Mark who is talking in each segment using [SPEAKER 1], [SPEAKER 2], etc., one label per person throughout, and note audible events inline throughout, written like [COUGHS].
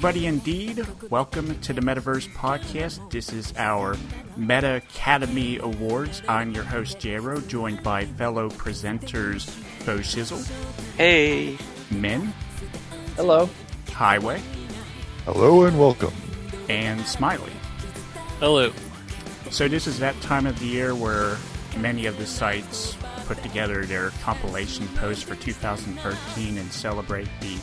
[SPEAKER 1] Hello, everybody, indeed. Welcome to the Metaverse Podcast. This is our Metacademy Awards. I'm your host, Jero, joined by fellow presenters Bo Shizzle,
[SPEAKER 2] Hey.
[SPEAKER 1] Min,
[SPEAKER 3] Hello.
[SPEAKER 1] Highway,
[SPEAKER 4] Hello and welcome.
[SPEAKER 1] and Smiley.
[SPEAKER 2] Hello.
[SPEAKER 1] So, this is that time of the year where many of the sites put together their compilation posts for 2013 and celebrate the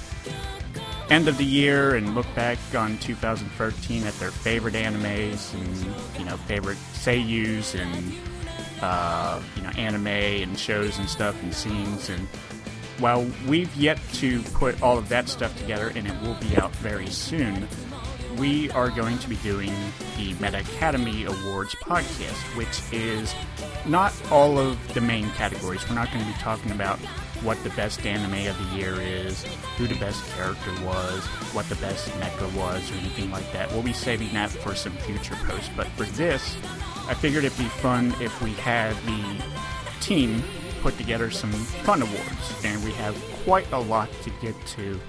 [SPEAKER 1] end of the year and look back on 2013 at their favorite animes and you know favorite seiyus and uh, you know anime and shows and stuff and scenes and while we've yet to put all of that stuff together and it will be out very soon we are going to be doing the Metacademy Awards podcast, which is not all of the main categories. We're not going to be talking about what the best anime of the year is, who the best character was, what the best mecha was, or anything like that. We'll be saving that for some future posts. But for this, I figured it'd be fun if we had the team put together some fun awards, and we have quite a lot to get to.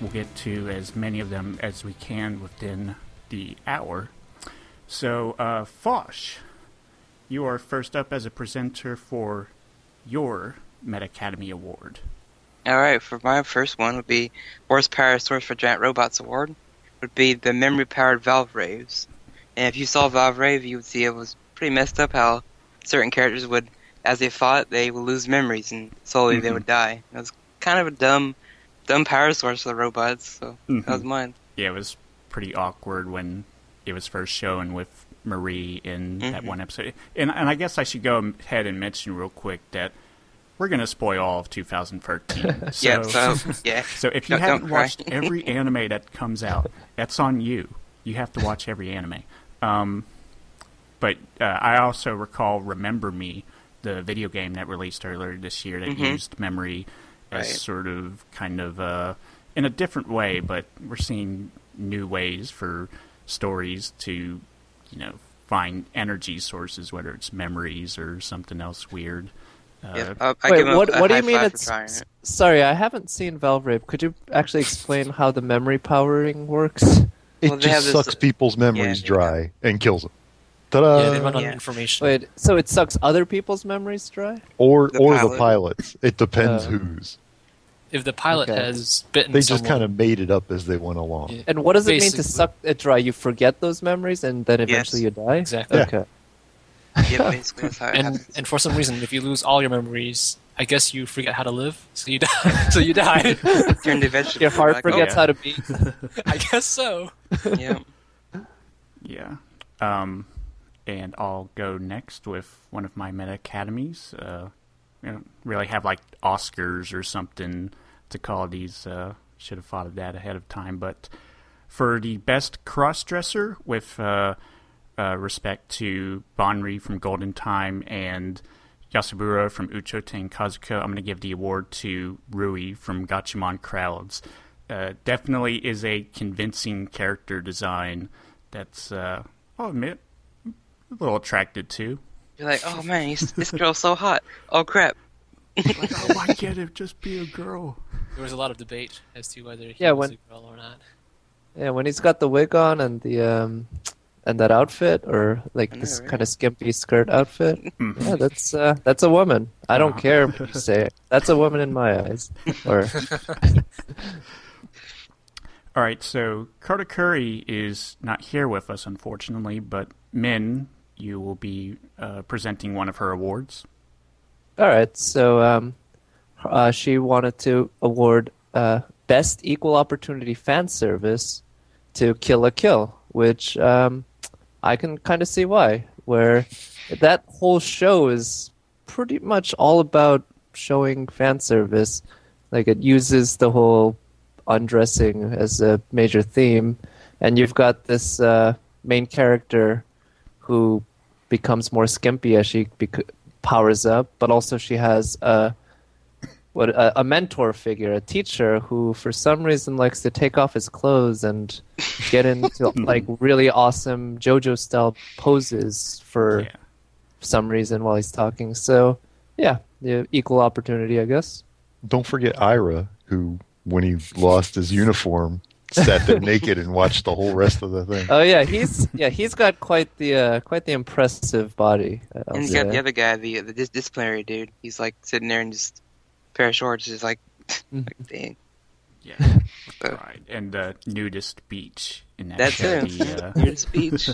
[SPEAKER 1] We'll get to as many of them as we can within the hour. So, uh, Fosh, you are first up as a presenter for your Metacademy Award.
[SPEAKER 2] All right, for my first one would be Worst Power Source for Giant Robots Award. Would be the memory powered Valvraves. And if you saw Valvrave, you would see it was pretty messed up how certain characters would, as they fought, they would lose memories and slowly they
[SPEAKER 1] Mhm.
[SPEAKER 2] would die. It was kind of a dumb, dumb power source for the robots. So
[SPEAKER 1] Mhm.
[SPEAKER 2] that was mine.
[SPEAKER 1] Yeah, it was pretty awkward when it was first shown with Marie in that
[SPEAKER 2] Mhm.
[SPEAKER 1] one episode. And, and I guess I should go ahead and mention real quick that we're going to spoil all of 2013. So, [LAUGHS]
[SPEAKER 2] yeah. So [LAUGHS] yeah.
[SPEAKER 1] So if you
[SPEAKER 2] don't
[SPEAKER 1] haven't watched every [LAUGHS] anime that comes out, that's on you. You have to watch every anime. Um, but uh, I also recall Remember Me, the video game that released earlier this year that
[SPEAKER 2] Mhm.
[SPEAKER 1] used memory as
[SPEAKER 2] Right.
[SPEAKER 1] sort of kind of uh, in a different way, but we're seeing new ways for stories to, you know, find energy sources, whether it's memories or something else weird. Uh,
[SPEAKER 2] yeah. I, I
[SPEAKER 3] Wait, what, what do you mean it's...
[SPEAKER 2] it.
[SPEAKER 3] Sorry, I haven't seen Valve Rape. Could you actually explain how the memory powering works?
[SPEAKER 4] It
[SPEAKER 2] Well, they have
[SPEAKER 4] just
[SPEAKER 2] this-
[SPEAKER 4] sucks people's memories
[SPEAKER 2] yeah.
[SPEAKER 4] dry and kills them. Ta-da!
[SPEAKER 5] yeah, they run on
[SPEAKER 2] Yeah.
[SPEAKER 5] information.
[SPEAKER 3] Wait, so it sucks other people's memories dry?
[SPEAKER 4] or
[SPEAKER 2] The
[SPEAKER 4] or
[SPEAKER 2] pilot.
[SPEAKER 4] the pilots. It depends
[SPEAKER 3] Uh,
[SPEAKER 4] whose.
[SPEAKER 5] if the pilot
[SPEAKER 3] Okay.
[SPEAKER 5] has bitten
[SPEAKER 4] They just kind of made it up as they went along.
[SPEAKER 5] Yeah.
[SPEAKER 3] And what does it mean to suck it dry? You forget those memories and then eventually
[SPEAKER 2] Yes.
[SPEAKER 3] you die?
[SPEAKER 5] Exactly.
[SPEAKER 4] Yeah.
[SPEAKER 3] Okay.
[SPEAKER 2] Yeah, basically that's how it [LAUGHS]
[SPEAKER 5] and
[SPEAKER 2] happens.
[SPEAKER 5] and for some reason, if you lose all your memories, I guess you forget how to live, so you die. [LAUGHS] so you die. [LAUGHS]
[SPEAKER 2] Turn to vegetable.
[SPEAKER 3] Your heart
[SPEAKER 2] like,
[SPEAKER 3] forgets
[SPEAKER 1] yeah.
[SPEAKER 3] how to beat.
[SPEAKER 5] I guess so.
[SPEAKER 2] Oh, yeah.
[SPEAKER 1] Yeah. Um, and I'll go next with one of my Meta Academies. Uh, we don't really have like Oscars or something to call these. Uh, should have thought of that ahead of time. But for the best crossdresser, with uh, uh, respect to Banri from Golden Time and Yasaburo from Uchouten Kazoku, I'm going to give the award to Rui from Gatchaman Crowds. Uh, definitely is a convincing character design that's, uh, I'll admit, a little attracted to.
[SPEAKER 2] You're like, oh man, he's, this girl's so hot. Oh crap.
[SPEAKER 1] Like, oh, I get it, just be a girl.
[SPEAKER 5] There was a lot of debate as to whether he
[SPEAKER 3] Yeah,
[SPEAKER 5] was
[SPEAKER 3] when-
[SPEAKER 5] a girl or not.
[SPEAKER 3] Yeah, when he's got the wig on and the um and that outfit or like
[SPEAKER 2] know,
[SPEAKER 3] this
[SPEAKER 2] right?
[SPEAKER 3] kind of skimpy skirt outfit.
[SPEAKER 1] Mhm. [LAUGHS]
[SPEAKER 3] Yeah, that's uh that's a woman. I don't
[SPEAKER 1] Uh-huh.
[SPEAKER 3] care what you say. That's a woman in my eyes. Or [LAUGHS]
[SPEAKER 1] All right, so Carter Curry is not here with us, unfortunately, but Min, you will be uh, presenting one of her awards.
[SPEAKER 3] All right, so um, uh, she wanted to award uh, best equal opportunity fan service to Kill la Kill, which um, I can kind of see why. Where that whole show is pretty much all about showing fan service. Like it uses the whole undressing as a major theme, and you've got this uh, main character who becomes more skimpy as she bec- powers up, but also she has a what a, a mentor figure, a teacher who for some reason likes to take off his clothes and get into [LAUGHS] like really awesome JoJo style poses for
[SPEAKER 1] Yeah.
[SPEAKER 3] some reason while he's talking. So yeah, the equal opportunity, I guess.
[SPEAKER 4] Don't forget Ira, who, when he lost his uniform, sat there [LAUGHS] naked and watched the whole rest of the thing.
[SPEAKER 3] Oh yeah, he's yeah he's got quite the uh, quite the impressive body. I'll
[SPEAKER 2] And you got
[SPEAKER 3] say.
[SPEAKER 2] the other guy, the the dis- disciplinary dude. He's like sitting there and just pair of shorts, is like, [LAUGHS]
[SPEAKER 3] Mhm.
[SPEAKER 2] like dang.
[SPEAKER 1] Yeah. [LAUGHS]
[SPEAKER 2] So,
[SPEAKER 1] right. And the nudist beach in that
[SPEAKER 2] That's
[SPEAKER 1] show.
[SPEAKER 2] him.
[SPEAKER 1] The, uh, [LAUGHS]
[SPEAKER 2] Weird speech.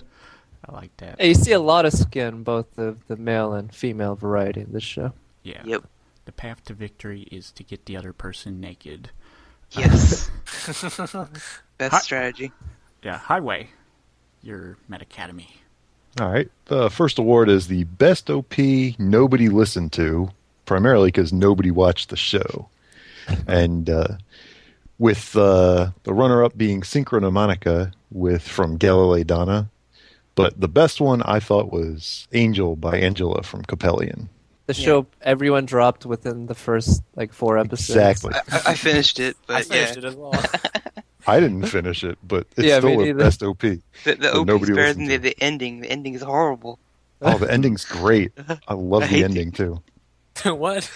[SPEAKER 1] I like that.
[SPEAKER 3] Yeah, you see a lot of skin, both of the male and female variety in this show.
[SPEAKER 1] Yeah.
[SPEAKER 2] Yep.
[SPEAKER 1] The path to victory is to get the other person naked.
[SPEAKER 2] Yes. Best
[SPEAKER 1] Hi-
[SPEAKER 2] strategy.
[SPEAKER 1] Yeah. Highway. Your Met Academy.
[SPEAKER 4] All right. The first award is the best OP nobody listened to, primarily because nobody watched the show. And uh, with uh, the runner up being Synchronomonica with from Galilei Donna. But the best one I thought was Angel by Angela from Coppelion.
[SPEAKER 3] The
[SPEAKER 2] Yeah.
[SPEAKER 3] show everyone dropped within the first like four episodes.
[SPEAKER 4] Exactly.
[SPEAKER 2] I, I- I finished it, but
[SPEAKER 5] I finished
[SPEAKER 2] yeah,
[SPEAKER 5] it as well. [LAUGHS]
[SPEAKER 4] I didn't finish it, but it's
[SPEAKER 3] Yeah,
[SPEAKER 4] still a
[SPEAKER 3] neither.
[SPEAKER 4] best OP.
[SPEAKER 2] the, the
[SPEAKER 4] But
[SPEAKER 2] OP's
[SPEAKER 4] nobody
[SPEAKER 2] better than the, the ending. The ending is horrible.
[SPEAKER 4] Oh, the ending's great. I love
[SPEAKER 2] I
[SPEAKER 4] the
[SPEAKER 2] hate
[SPEAKER 4] ending too. [LAUGHS]
[SPEAKER 5] what?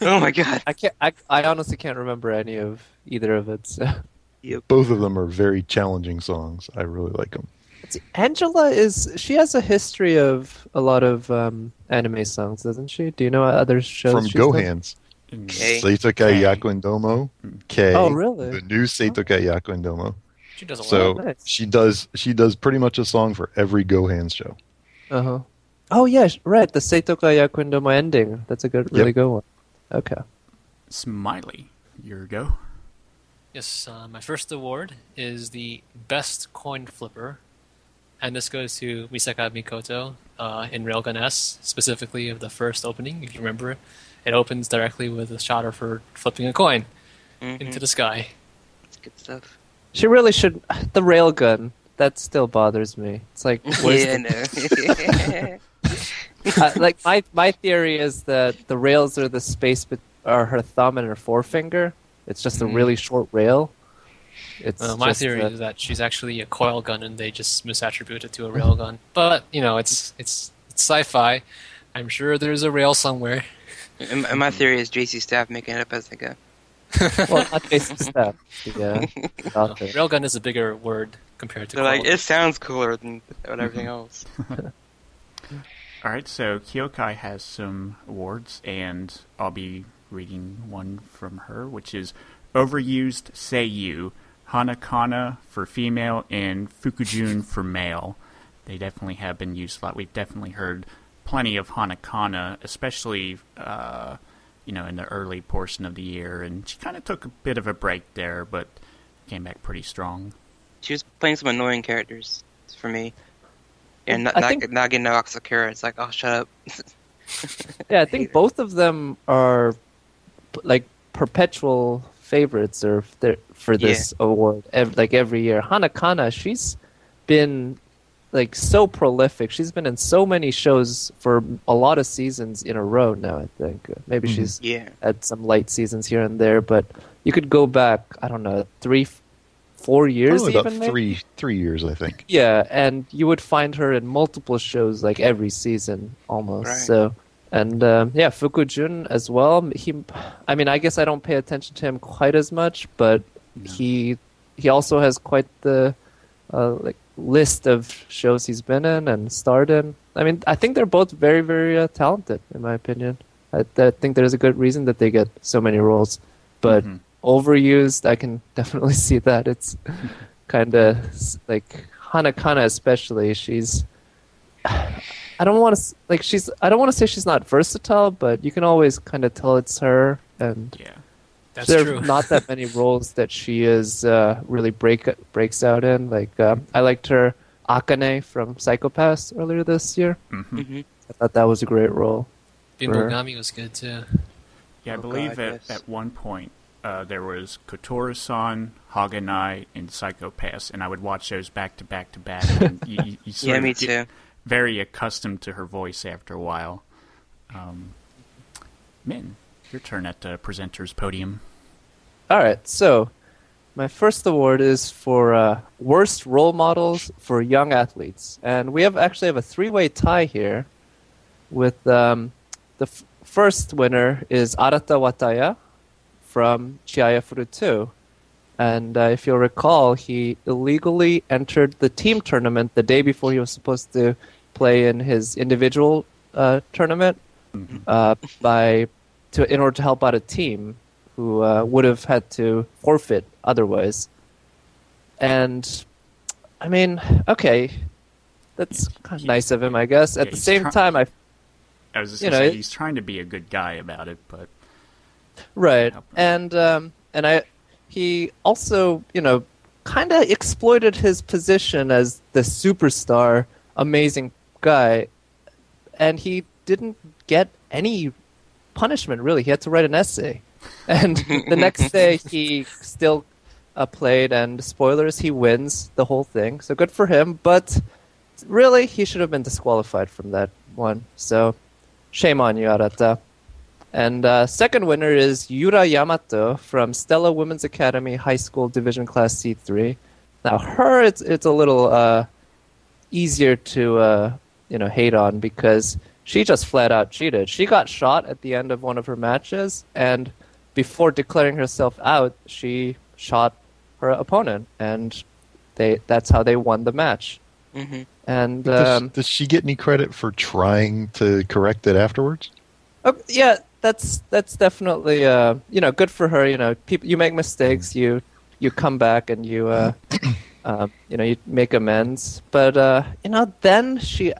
[SPEAKER 2] Oh my god.
[SPEAKER 3] I can't. I, I honestly can't remember any of either of it. So.
[SPEAKER 4] Both of them are very challenging songs. I really like them.
[SPEAKER 3] Let's Angela is she has a history of a lot of um, anime songs, doesn't she? Do you know other shows
[SPEAKER 4] From
[SPEAKER 3] she's done?
[SPEAKER 4] Gohans,
[SPEAKER 1] And
[SPEAKER 2] Okay.
[SPEAKER 4] Seitokai
[SPEAKER 1] K.
[SPEAKER 4] K.
[SPEAKER 3] Oh, really?
[SPEAKER 4] The new Seitokai Yakuindomo.
[SPEAKER 5] She does a
[SPEAKER 4] So
[SPEAKER 3] nice.
[SPEAKER 4] she does she does pretty much a song for every Gohan show.
[SPEAKER 3] Uh huh. Oh yeah, right. The Seitokai Yakuindomo ending. That's a good, really
[SPEAKER 4] Yep.
[SPEAKER 3] good one. Okay.
[SPEAKER 1] Smiley. Your go.
[SPEAKER 5] Yes, uh, my first award is the best coin flipper, and this goes to Misaka Mikoto uh, in Railgun S, specifically of the first opening. If you remember, it opens directly with a shot of her flipping a coin
[SPEAKER 2] Mhm.
[SPEAKER 5] into the sky.
[SPEAKER 2] It's good stuff.
[SPEAKER 3] She really should. The railgun. That still bothers me. It's like, where's [LAUGHS]
[SPEAKER 2] yeah,
[SPEAKER 3] the- [LAUGHS]
[SPEAKER 2] no. [LAUGHS]
[SPEAKER 3] uh, like my my theory is that the rails are the space bet- are her thumb and her forefinger. It's just a
[SPEAKER 5] Mhm.
[SPEAKER 3] really short rail. It's
[SPEAKER 5] Uh, my theory
[SPEAKER 3] a-
[SPEAKER 5] is that she's actually a coil gun, and they just misattribute it to a rail gun. But you know, it's it's it's sci-fi. I'm sure there's a rail somewhere.
[SPEAKER 2] and, and my theory is JC Staff making it up as they go.
[SPEAKER 3] well, not basic stuff. Yeah, [LAUGHS] author.
[SPEAKER 5] Railgun is a bigger word compared to
[SPEAKER 2] They're like,
[SPEAKER 5] gun.
[SPEAKER 2] it sounds cooler than everything else. [LAUGHS]
[SPEAKER 1] All right, so Kyokai has some awards, and I'll be reading one from her, which is Overused Seiyu, Hanakana for female, and Fukujun for male. They definitely have been used a lot. We've definitely heard plenty of Hanakana, especially, uh, you know, in the early portion of the year, and she kind of took a bit of a break there, but came back pretty strong.
[SPEAKER 2] She was playing some annoying characters for me. And not, not,
[SPEAKER 3] think-
[SPEAKER 2] no Asakura. It's like, oh, shut up. [LAUGHS]
[SPEAKER 3] Yeah, I think both of them are like perpetual favorites or for this award. Ev- like every year, Hanakana, she's been like so prolific. She's been in so many shows for a lot of seasons in a row now. I think maybe
[SPEAKER 4] Mhm.
[SPEAKER 3] she's
[SPEAKER 2] Yeah.
[SPEAKER 3] had some light seasons here and there, but you could go back. I don't know, three, four years
[SPEAKER 4] Probably about
[SPEAKER 3] even. maybe?
[SPEAKER 4] three three years, I think.
[SPEAKER 3] Yeah, and you would find her in multiple shows like every season almost.
[SPEAKER 2] Right.
[SPEAKER 3] So, and um, yeah, Fukujun as well. He, I mean, I guess I don't pay attention to him quite as much, but
[SPEAKER 1] No.
[SPEAKER 3] he he also has quite the uh, like list of shows he's been in and starred in. I mean, I think they're both very very uh, talented in my opinion. I, I think there's a good reason that they get so many roles, but
[SPEAKER 1] Mhm.
[SPEAKER 3] Overused. I can [LAUGHS] definitely see that. It's kind of like Hanakana, especially. She's. [SIGHS] I don't want to like she's. I don't want to say she's not versatile, but you can always kind of tell it's her. And
[SPEAKER 1] Yeah.
[SPEAKER 5] That's
[SPEAKER 3] there
[SPEAKER 5] true.
[SPEAKER 3] are not that many [LAUGHS] roles that she is uh, really break breaks out in. Like um, I liked her Akane from Psycho-Pass earlier this year.
[SPEAKER 1] hmm
[SPEAKER 2] hmm
[SPEAKER 3] I thought that was a great role.
[SPEAKER 5] Bimbogami was good too.
[SPEAKER 1] Yeah, I
[SPEAKER 2] Oh,
[SPEAKER 1] believe
[SPEAKER 2] God,
[SPEAKER 1] at,
[SPEAKER 2] yes.
[SPEAKER 1] at one point uh, there was Kotoura-san, Haganai, and Psycho-Pass, and I would watch those back to back to back. And [LAUGHS] you, you, you sort
[SPEAKER 2] Yeah,
[SPEAKER 1] of
[SPEAKER 2] me too.
[SPEAKER 1] very accustomed to her voice after a while. Um, Min, your turn at the presenter's podium.
[SPEAKER 3] All right, so my first award is for uh, worst role models for young athletes, and we have actually have a three-way tie here. With um, the f- first winner is Arata Wataya from Chihayafuru 2, And uh, if you'll recall, he illegally entered the team tournament the day before he was supposed to play in his individual uh, tournament uh, by to in order to help out a team who uh, would have had to forfeit otherwise. And I mean, okay, that's kind of nice of him, I guess. At
[SPEAKER 1] Yeah,
[SPEAKER 3] the same
[SPEAKER 1] try-
[SPEAKER 3] time, I
[SPEAKER 1] I was just
[SPEAKER 3] You know,
[SPEAKER 1] say he's trying to be a good guy about it, but
[SPEAKER 3] right. And um and i he also you know kind of exploited his position as the superstar amazing guy and he didn't get any punishment really. He had to write an essay. And the next day [LAUGHS] he still uh, played and spoilers he wins the whole thing. So good for him. But really he should have been disqualified from that one. So shame on you arata and uh, second winner is Yura Yamato from Stella Women's Academy High School Division Class C3. Now, her it's it's a little uh, easier to uh, you know hate on because she just flat out cheated. She got shot at the end of one of her matches, and before declaring herself out, she shot her opponent, and they that's how they won the match.
[SPEAKER 2] hmm
[SPEAKER 3] And
[SPEAKER 4] Does,
[SPEAKER 3] um,
[SPEAKER 4] does she get any credit for trying to correct it afterwards?
[SPEAKER 3] Oh, yeah, that's that's definitely uh, you know good for her. You know, people you make mistakes, you you come back and you uh, uh, [COUGHS] you know you make amends. But uh, you know, then she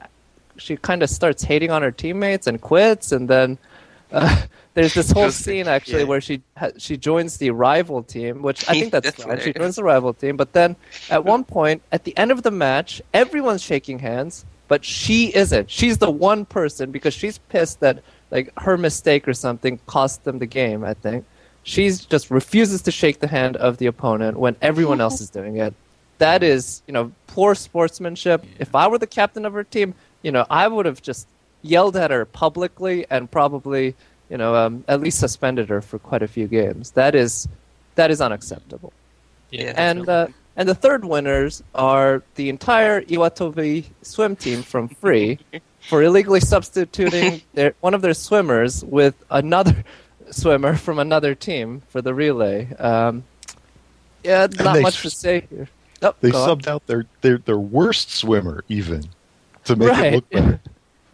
[SPEAKER 3] she kind of starts hating on her teammates and quits, and then. Uh, [LAUGHS] there's this whole scene actually
[SPEAKER 2] yeah.
[SPEAKER 3] where she ha- she joins the rival team, which I think [LAUGHS] that's,
[SPEAKER 2] That's
[SPEAKER 3] fine. She joins the rival team, but then at [LAUGHS] one point at the end of the match, everyone's shaking hands, but she isn't. She's the one person because she's pissed that like her mistake or something cost them the game. I think she just refuses to shake the hand of the opponent when everyone else is doing it. That is, you know, poor sportsmanship. If I were the captain of her team, you know, I would have just yelled at her publicly and probably, you know, um, at least suspended her for quite a few games. That is, that is unacceptable.
[SPEAKER 2] Yeah.
[SPEAKER 3] And uh, and the third winners are the entire Iwatobi swim team from Free [LAUGHS] for illegally substituting [LAUGHS] their, one of their swimmers with another swimmer from another team for the relay. Um, yeah, not much to say here. Oh,
[SPEAKER 4] They
[SPEAKER 3] go on.
[SPEAKER 4] subbed out their, their their worst swimmer even to make
[SPEAKER 3] Right.
[SPEAKER 4] it look better.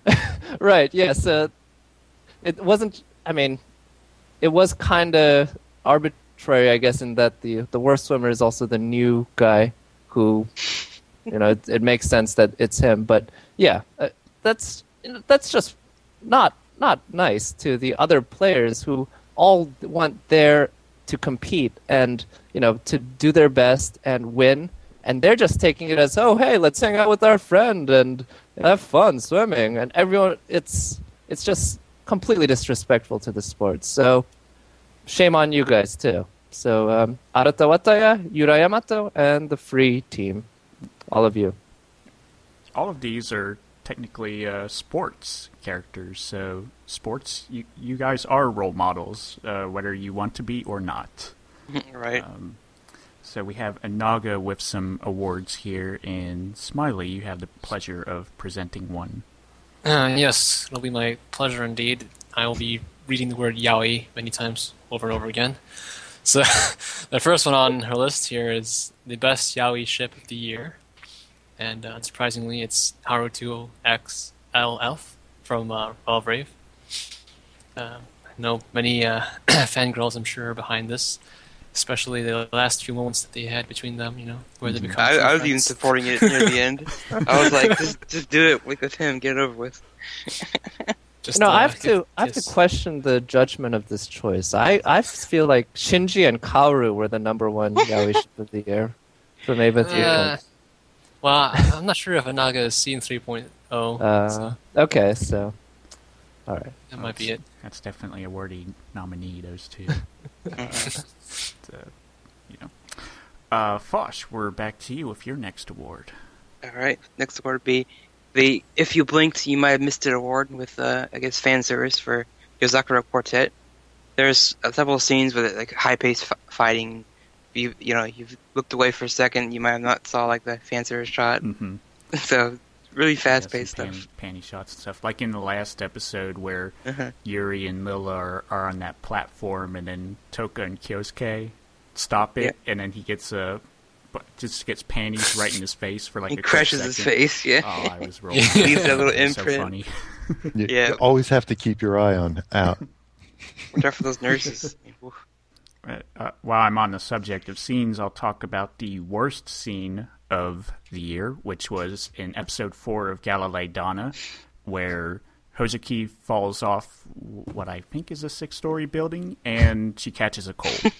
[SPEAKER 4] [LAUGHS]
[SPEAKER 3] right yes uh, it wasn't i mean it was kind of arbitrary i guess in that the the worst swimmer is also the new guy who you know it, it makes sense that it's him but yeah uh, that's that's just not not nice to the other players who all want there to compete and you know to do their best and win. And they're just taking it as oh hey let's hang out with our friend and have fun swimming. And everyone it's it's just completely disrespectful to the sport. So shame on you guys too. So um, arata wataya yura yamato and the free team. All of you.
[SPEAKER 1] All of these are technically uh, sports characters. So sports, you you guys are role models, uh, whether you want to be or not. [LAUGHS]
[SPEAKER 2] right.
[SPEAKER 1] Um, so we have Anaga with some awards here, and Smiley, you have the pleasure of presenting one.
[SPEAKER 5] Uh, yes, it'll be my pleasure indeed. I will be reading the word yaoi many times over and over again. So, [LAUGHS] the first one on her list here is the best yaoi ship of the year. And uh, unsurprisingly, it's Haruto XLF from uh, Valvrave. Uh, I know many uh, [CLEARS THROAT] fangirls, I'm sure, are behind this, especially the last few moments that they had between them, you know, where they become
[SPEAKER 2] I, I was even supporting it near the end. I was like, just, just do it with, with him, get it over with. [LAUGHS]
[SPEAKER 5] Just,
[SPEAKER 3] no,
[SPEAKER 5] uh,
[SPEAKER 3] I have to.
[SPEAKER 5] give
[SPEAKER 3] I have to question the judgment of this choice. I, I feel like Shinji and Kaoru were the number one yaoi [LAUGHS] of the year from Eva
[SPEAKER 5] Uh,
[SPEAKER 3] 3.0.
[SPEAKER 5] well, I- I'm not sure if Anaga is seen 3.0.
[SPEAKER 3] Uh,
[SPEAKER 5] so
[SPEAKER 3] okay, so all right.
[SPEAKER 5] that might be it.
[SPEAKER 1] That's definitely a worthy nominee. Those two. [LAUGHS] uh, you know, uh, Fosh, we're back to you with your next award.
[SPEAKER 2] All right. Next award would be the If You Blinked, You Might Have Missed It award with, uh, I guess, fan service for Yozakura Quartet. There's uh, several scenes with like high-paced f- fighting. You you know you've looked away for a second, you might have not saw like the fan service shot.
[SPEAKER 1] Mm-hmm. [LAUGHS]
[SPEAKER 2] so really fast-paced stuff.
[SPEAKER 1] panty, panty shots and stuff. Like in the last episode where
[SPEAKER 2] Uh-huh.
[SPEAKER 1] Yuri and Lila are, are on that platform, and then Toka and Kyosuke stop it,
[SPEAKER 2] Yeah.
[SPEAKER 1] and then he gets a but just gets panties right in his face for like
[SPEAKER 2] He
[SPEAKER 1] a quick
[SPEAKER 2] crushes his face. Yeah.
[SPEAKER 1] Oh, I was [LAUGHS] rolling.
[SPEAKER 2] Leaves that little
[SPEAKER 1] It was so
[SPEAKER 2] imprint.
[SPEAKER 1] funny.
[SPEAKER 4] You, [LAUGHS]
[SPEAKER 2] Yeah.
[SPEAKER 4] you always have to keep your eye on out.
[SPEAKER 2] Watch out for those nurses. Oof.
[SPEAKER 1] Uh, uh, while I'm on the subject of scenes, I'll talk about the worst scene of the year, which was in episode four of Galilei Donna, where Hozuki falls off what I think is a six-story building, and she catches a cold. [LAUGHS]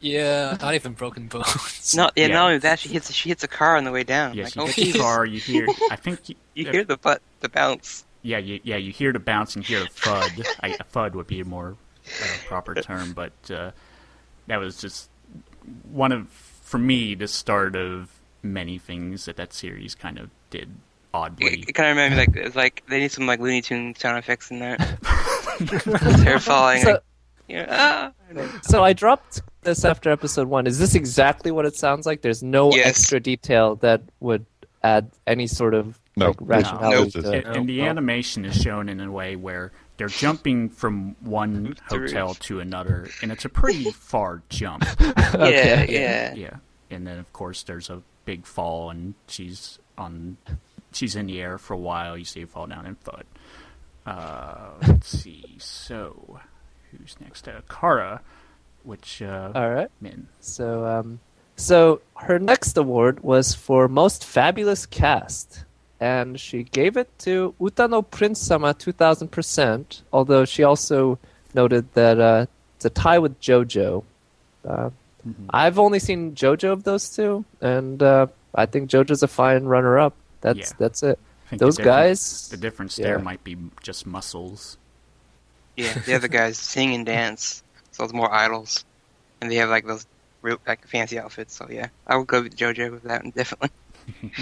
[SPEAKER 5] Yeah, not even broken bones.
[SPEAKER 2] No, yeah,
[SPEAKER 1] Yeah.
[SPEAKER 2] not only that, she hits she hits a car on the way down.
[SPEAKER 1] Yeah,
[SPEAKER 2] like,
[SPEAKER 1] she
[SPEAKER 2] oh,
[SPEAKER 1] hits the
[SPEAKER 2] Jesus.
[SPEAKER 1] car. You hear, I [LAUGHS] think, you,
[SPEAKER 2] You hear the butt, the bounce.
[SPEAKER 1] yeah, you, yeah, you hear the bounce and hear a thud. I, a thud would be more uh, proper term, but uh, that was just one of, for me, the start of many things that that series kind of did oddly.
[SPEAKER 2] It, it kind of reminded me like it's like they need some like Looney Tunes sound effects in [LAUGHS] there. Hair falling.
[SPEAKER 3] So,
[SPEAKER 2] like, you know, ah.
[SPEAKER 3] so I dropped this after episode one. Is this exactly what it sounds like? There's no
[SPEAKER 2] Yes.
[SPEAKER 3] extra detail that would add any sort of
[SPEAKER 4] No.
[SPEAKER 3] like, rationality
[SPEAKER 2] Nope.
[SPEAKER 3] to it.
[SPEAKER 1] and, and the
[SPEAKER 5] Nope.
[SPEAKER 1] animation is shown in a way where they're jumping from one [LAUGHS] hotel to another, and it's a pretty [LAUGHS] far jump. [LAUGHS]
[SPEAKER 2] Yeah, yeah.
[SPEAKER 1] Yeah, and then of course there's a big fall, and she's on, she's in the air for a while. You see her fall down and thud. Uh, let's see. So, who's next? Uh, Kara, which uh,
[SPEAKER 3] All right.
[SPEAKER 1] Min.
[SPEAKER 3] So, um, so her next award was for most fabulous cast, and she gave it to Utano Prince Sama 2000%. Although she also noted that uh, it's a tie with JoJo. Uh, I've only seen JoJo of those two, and uh, I think JoJo's a fine runner-up. That's
[SPEAKER 1] Yeah.
[SPEAKER 3] that's it.
[SPEAKER 1] I think the
[SPEAKER 3] Those guys.
[SPEAKER 1] The difference there
[SPEAKER 3] yeah.
[SPEAKER 1] might be just muscles.
[SPEAKER 2] Yeah, the other guys sing and dance, so it's more idols, and they have like those real, like fancy outfits. So yeah, I would go with JoJo with that one definitely. [LAUGHS]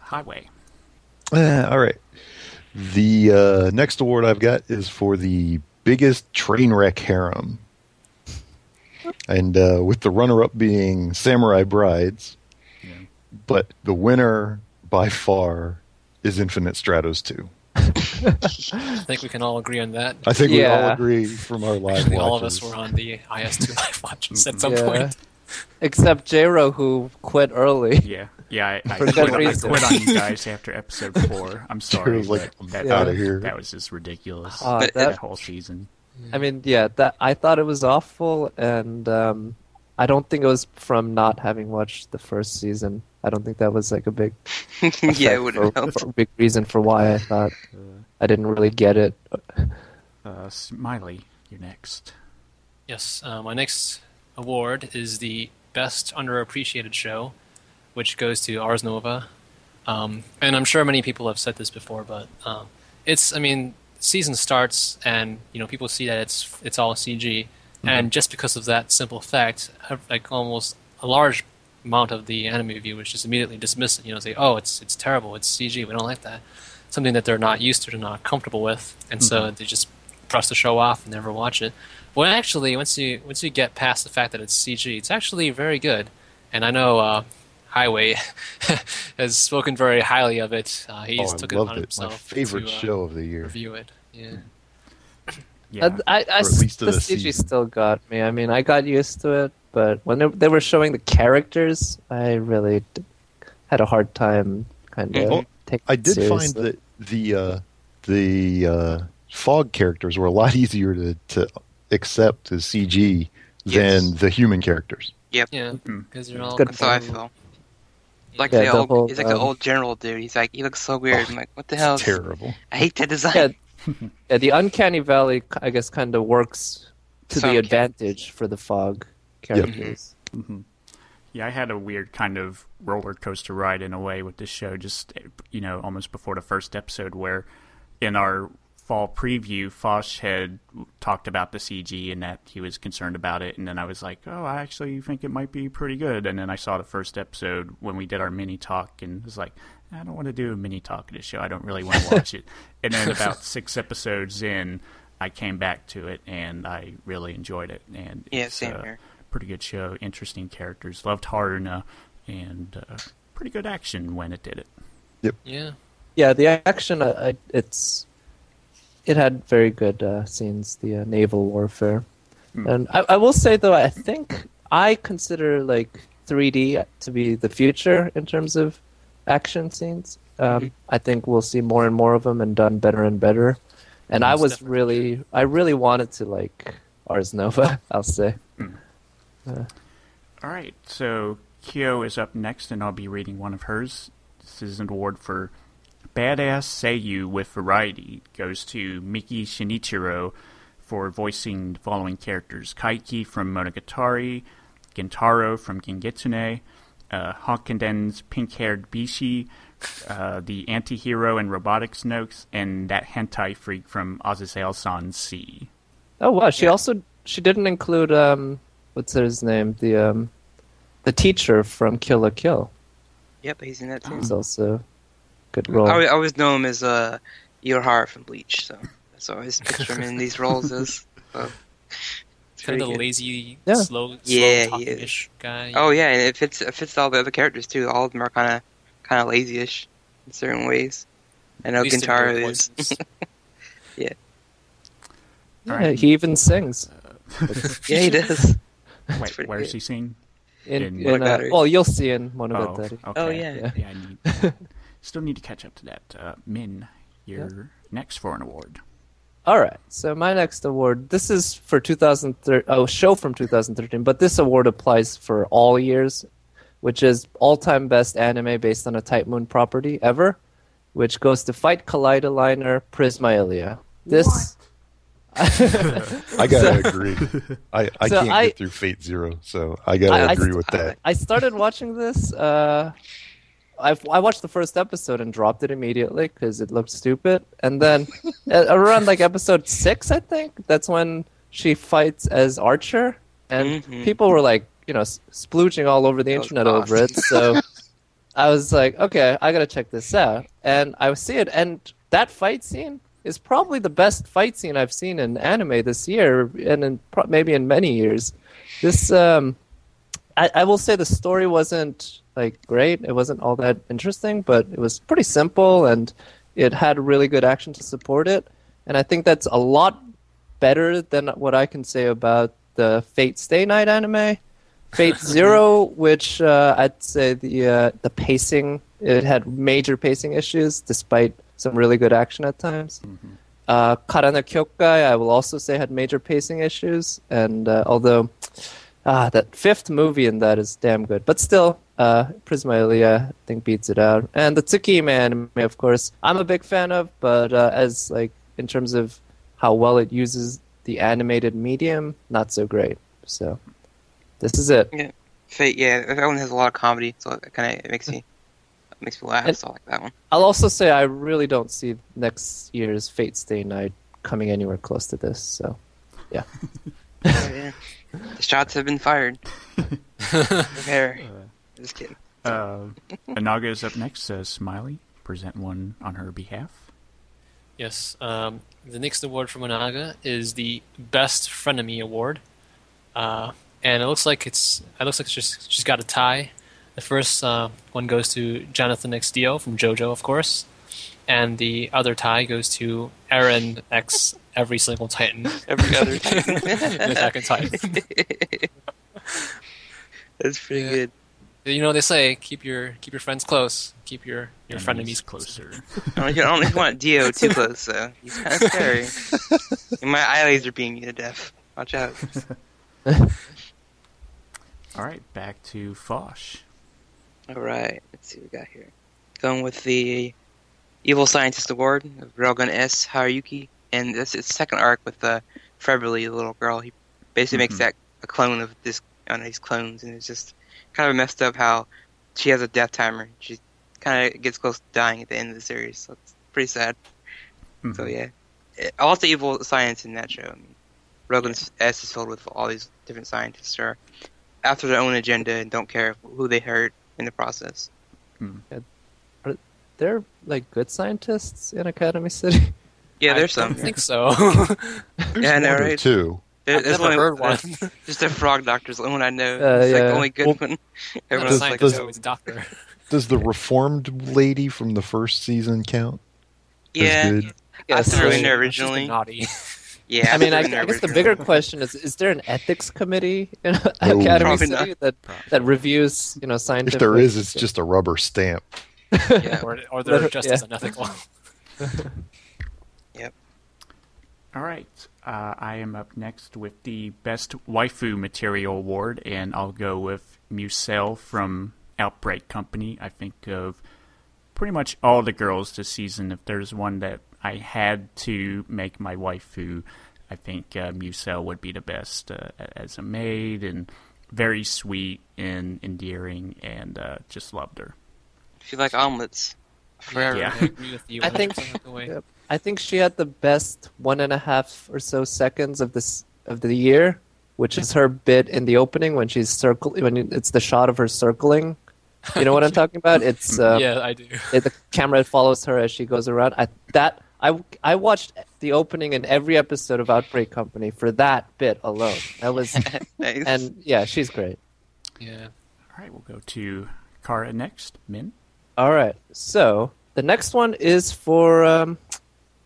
[SPEAKER 1] Highway.
[SPEAKER 4] Uh, all right. The uh, next award I've got is for the biggest train wreck harem. And uh, with the runner up being Samurai Brides,
[SPEAKER 1] Yeah.
[SPEAKER 4] but the winner by far is Infinite Stratos 2.
[SPEAKER 5] I think we can all agree on that.
[SPEAKER 4] I think we all agree from our live
[SPEAKER 5] Actually,
[SPEAKER 4] watches.
[SPEAKER 5] all of us were on the IS2 [LAUGHS] live watches at some
[SPEAKER 3] Yeah.
[SPEAKER 5] point.
[SPEAKER 3] Except J-Ro, who quit early.
[SPEAKER 1] Yeah, yeah. I, [LAUGHS] I, quit, I quit on you guys [LAUGHS] after episode four. I'm sorry,
[SPEAKER 4] was like,
[SPEAKER 1] but
[SPEAKER 4] "I'm
[SPEAKER 1] that,
[SPEAKER 4] outta here."
[SPEAKER 1] that was just ridiculous.
[SPEAKER 3] Uh,
[SPEAKER 1] that
[SPEAKER 3] that
[SPEAKER 1] whole season.
[SPEAKER 3] I mean, yeah, that I thought it was awful, and um, I don't think it was from not having watched the first season. I don't think that was like a big [LAUGHS]
[SPEAKER 2] yeah, it would
[SPEAKER 3] for,
[SPEAKER 2] have
[SPEAKER 3] for a big reason for why I thought I didn't really get it.
[SPEAKER 1] Uh, Smiley, you're next.
[SPEAKER 5] Yes, uh, my next award is the best underappreciated show, which goes to Ars Nova. Um, and I'm sure many people have said this before, but um, it's I mean, season starts and you know people see that it's it's all CG, and just because of that simple fact, like almost a large amount of the anime viewers just immediately dismiss it. You know, say, "Oh, it's it's terrible. It's CG. We don't like that." Something that they're not used to, they're not comfortable with, and so they just brush the show off and never watch it. Well, actually, once you once you get past the fact that it's CG, it's actually very good. And I know uh, Highway [LAUGHS] has spoken very highly of it. Uh, he's
[SPEAKER 4] oh,
[SPEAKER 5] took it
[SPEAKER 4] loved
[SPEAKER 5] on
[SPEAKER 4] it. My
[SPEAKER 5] himself
[SPEAKER 4] favorite
[SPEAKER 5] to uh,
[SPEAKER 4] show of the year.
[SPEAKER 5] review it. Yeah.
[SPEAKER 1] Yeah,
[SPEAKER 3] I, I, I
[SPEAKER 4] Or
[SPEAKER 3] the
[SPEAKER 4] the
[SPEAKER 3] CG still got me. I mean, I got used to it, but when they, they were showing the characters, I really d- had a hard time kind of taking.
[SPEAKER 4] I
[SPEAKER 3] it
[SPEAKER 4] did find that the uh, the uh, fog characters were a lot [LAUGHS] easier to, to accept as CG
[SPEAKER 2] Yes.
[SPEAKER 4] than the human characters.
[SPEAKER 5] Yeah,
[SPEAKER 1] Mm.
[SPEAKER 5] because they're all
[SPEAKER 3] Good
[SPEAKER 2] That's how I
[SPEAKER 5] controlled.
[SPEAKER 2] feel. Like
[SPEAKER 3] Yeah,
[SPEAKER 2] the
[SPEAKER 3] the
[SPEAKER 2] old,
[SPEAKER 3] whole,
[SPEAKER 2] he's like an
[SPEAKER 3] um,
[SPEAKER 2] old general dude. He's like, he looks so weird. I'm like, what the hell?
[SPEAKER 4] It's terrible. [LAUGHS]
[SPEAKER 2] I hate that design.
[SPEAKER 3] Yeah, [LAUGHS] yeah, the uncanny valley, I guess, kind of works to
[SPEAKER 2] Some
[SPEAKER 3] the advantage for the fog characters.
[SPEAKER 1] hmm Yeah, I had a weird kind of roller coaster ride in a way with this show. Just you know, almost before the first episode, where in our fall preview, Fosh had talked about the CG and that he was concerned about it, and then I was like, "Oh, I actually think it might be pretty good." And then I saw the first episode when we did our mini talk, and was like, "I don't want to do a mini talk of this show. I don't really want to watch it." [LAUGHS] And then about six episodes in, I came back to it, and I really enjoyed it. And
[SPEAKER 2] yeah,
[SPEAKER 1] it's,
[SPEAKER 2] same here.
[SPEAKER 1] pretty good show, interesting characters. Loved Haruna, and uh, pretty good action when it did it. Yep.
[SPEAKER 5] Yeah.
[SPEAKER 3] Yeah, the action, uh, I- it's it had very good uh, scenes. The uh, naval warfare. And I, I will say though, I think I consider like 3D to be the future in terms of action scenes. Um, I think we'll see more and more of them and done better and better. And I was
[SPEAKER 5] definitely.
[SPEAKER 3] really, I really wanted to like Ars Nova. [LAUGHS] I'll say.
[SPEAKER 1] All right, so Kyo is up next, and I'll be reading one of hers. This is an award for Badass Seiyu with Variety. Goes to Miki Shinichiro for voicing the following characters Kaiki from Monogatari, Gintaro from Gingitsune, uh, Hakkenden's pink haired Bishi, uh, the anti hero in Robotics Notes, and that hentai freak from Azazel San C.
[SPEAKER 3] Oh wow, she also she didn't include um, what's his name? The um, the teacher from Kill la Kill.
[SPEAKER 2] Yep, he's in that too.
[SPEAKER 3] He's also a good role.
[SPEAKER 2] I, always- I always know him as uh, Urahara from Bleach, so that's always picture him in these [LAUGHS] roles as. So.
[SPEAKER 5] Kind of
[SPEAKER 2] pretty
[SPEAKER 5] the lazy,
[SPEAKER 3] Yeah.
[SPEAKER 5] slow, slow
[SPEAKER 2] Yeah, he
[SPEAKER 5] talking-ish guy.
[SPEAKER 2] Oh yeah, and it fits it fits all the other characters too. All of them are kind of kind of lazy-ish in certain ways. I know
[SPEAKER 5] At least in their
[SPEAKER 2] Gintaro is.
[SPEAKER 5] voices. [LAUGHS]
[SPEAKER 3] yeah,
[SPEAKER 1] Alright.
[SPEAKER 3] he even sings. [LAUGHS]
[SPEAKER 2] yeah, he does.
[SPEAKER 1] Wait,
[SPEAKER 2] pretty
[SPEAKER 1] where is
[SPEAKER 2] good.
[SPEAKER 1] he singing?
[SPEAKER 3] In,
[SPEAKER 1] In
[SPEAKER 3] in, uh, well, you'll see in
[SPEAKER 1] Oh, okay.
[SPEAKER 2] Oh, yeah.
[SPEAKER 3] Yeah.
[SPEAKER 1] I need, still need to catch up to that. Uh, Min, you're next for an award.
[SPEAKER 3] All right. So my next award, this is for 2013. Oh, show from 2013, but this award applies for all years, which is all-time best anime based on a Type Moon property ever, which goes to Fight Kaleidoliner Prisma Ilia. This. [LAUGHS]
[SPEAKER 4] I gotta agree. I, I
[SPEAKER 3] So
[SPEAKER 4] can't
[SPEAKER 3] I-
[SPEAKER 4] get through Fate Zero, so I gotta
[SPEAKER 3] I- I-
[SPEAKER 4] agree with that.
[SPEAKER 3] I started watching this. Uh, I I watched the first episode and dropped it immediately because it looked stupid. And then [LAUGHS] around like episode six, I think that's when she fights as Archer, and
[SPEAKER 2] Mhm.
[SPEAKER 3] people were like, you know, s- splooging all over the
[SPEAKER 2] That
[SPEAKER 3] internet over it. So [LAUGHS] I was like, okay, I gotta check this out, and I see it, and that fight scene is probably the best fight scene I've seen in anime this year, and in pro- maybe in many years. This um, I, I will say the story wasn't like great. It wasn't all that interesting, but it was pretty simple and it had really good action to support it. And I think that's a lot better than what I can say about the Fate Stay Night anime. Fate [LAUGHS] Zero, which uh, I'd say the uh, the pacing it had major pacing issues despite some really good action at times. Uh, Kara no Kyokai, I will also say had major pacing issues, and uh, although ah, that fifth movie in that is damn good, but still, uh, I think beats it out. And the Tsukihime anime, of course, I'm a big fan of, but uh, as like in terms of how well it uses the animated medium, not so great. So this is it.
[SPEAKER 2] Fate, yeah, that one has a lot of comedy, so it kind of makes me makes me laugh.
[SPEAKER 3] And-
[SPEAKER 2] So I like that one.
[SPEAKER 3] I'll also say I really don't see next year's Fate Stay Night coming anywhere close to this. So [LAUGHS]
[SPEAKER 2] Oh, yeah. The shots have been fired. [LAUGHS] Prepare. Just kidding.
[SPEAKER 1] Uh, Anaga is up next. Uh, Smiley, present one on her behalf.
[SPEAKER 5] Yes. Um, the next award from Onaga is the Best Frenemy Award, uh, and it looks like it's it looks like she's she's got a tie. The first uh, one goes to Jonathan X Dio from JoJo, of course, and the other tie goes to Aaron X Every Single Titan, [LAUGHS]
[SPEAKER 2] Every other [LAUGHS]
[SPEAKER 5] the Attack Titan. [LAUGHS]
[SPEAKER 2] That's pretty
[SPEAKER 5] Yeah.
[SPEAKER 2] good.
[SPEAKER 5] You know they say keep your keep your friends close, keep your your
[SPEAKER 1] Enemies
[SPEAKER 5] frenemies closer.
[SPEAKER 1] closer.
[SPEAKER 2] I don't, I don't even want Dio too close, so he's kind of scary. My eye laser beam you to death. Watch out.
[SPEAKER 1] All right, back to Fosh.
[SPEAKER 2] All right, let's see what we got here. Going with the Evil Scientist Award of Railgun S. Haruyuki, and this is second arc with uh, the little girl. He basically makes
[SPEAKER 1] Mhm.
[SPEAKER 2] that a clone of this on these clones, and it's just kind of messed up how she has a death timer. She kind of gets close to dying at the end of the series, so it's pretty sad. So
[SPEAKER 1] Mhm.
[SPEAKER 2] yeah, it, all the evil science in that show. I mean, Railgun S is filled with all these different scientists who are after their own agenda and don't care who they hurt in the process.
[SPEAKER 3] They're like good scientists in Academy City.
[SPEAKER 2] Yeah, there's
[SPEAKER 5] don't
[SPEAKER 2] some.
[SPEAKER 5] think so. [LAUGHS]
[SPEAKER 4] There's
[SPEAKER 2] Yeah, I know,
[SPEAKER 4] one or
[SPEAKER 2] right?
[SPEAKER 4] two.
[SPEAKER 2] There,
[SPEAKER 5] I've
[SPEAKER 2] there's
[SPEAKER 5] never
[SPEAKER 2] only
[SPEAKER 5] heard one. [LAUGHS]
[SPEAKER 2] Just a frog doctor's the only one I know.
[SPEAKER 3] Uh,
[SPEAKER 2] it's like
[SPEAKER 3] yeah.
[SPEAKER 2] the only good
[SPEAKER 4] Well-
[SPEAKER 2] one. [LAUGHS] Everyone's
[SPEAKER 4] Does-
[SPEAKER 2] like,
[SPEAKER 5] scientist,
[SPEAKER 4] does-
[SPEAKER 5] though, he's a doctor.
[SPEAKER 4] Does the reformed lady from the first season count? as
[SPEAKER 2] yeah,
[SPEAKER 4] good?
[SPEAKER 2] I threw in there
[SPEAKER 5] She's
[SPEAKER 2] originally.
[SPEAKER 5] naughty.
[SPEAKER 2] Yeah,
[SPEAKER 3] I mean, I, I guess the bigger question is: Is there an ethics committee in
[SPEAKER 4] No.
[SPEAKER 3] Academy City
[SPEAKER 2] not.
[SPEAKER 3] that that reviews, you know, scientific?
[SPEAKER 4] If there is, it's just a rubber stamp.
[SPEAKER 2] Yeah. [LAUGHS]
[SPEAKER 5] or, or they're
[SPEAKER 3] Let-
[SPEAKER 5] just
[SPEAKER 3] yeah.
[SPEAKER 5] as unethical. [LAUGHS] Yep.
[SPEAKER 1] All right. Uh, I am up next with the Best Waifu Material Award, and I'll go with Myucel from Outbreak Company. I think of pretty much all the girls this season. If there's one that I had to make my waifu, I think uh, Myucel would be the best uh, as a maid and very sweet and endearing, and uh, just loved her.
[SPEAKER 2] If you like omelets, forever.
[SPEAKER 1] Yeah.
[SPEAKER 5] I agree with you.
[SPEAKER 3] I think-
[SPEAKER 5] 100% the way.
[SPEAKER 3] Yep. I think she had the best one and a half or so seconds of this of the year, which is her bit in the opening when she's circle when it's the shot of her circling. You know what I'm talking about? It's [LAUGHS] uh,
[SPEAKER 5] yeah, I do.
[SPEAKER 3] it- the camera follows her as she goes around. I, that I I watched the opening in every episode of Outbreak Company for that bit alone. That was [LAUGHS]
[SPEAKER 2] Nice.
[SPEAKER 3] and yeah, she's great.
[SPEAKER 5] Yeah.
[SPEAKER 1] All right, we'll go to Kara next. Min.
[SPEAKER 3] All right, so the next one is for um,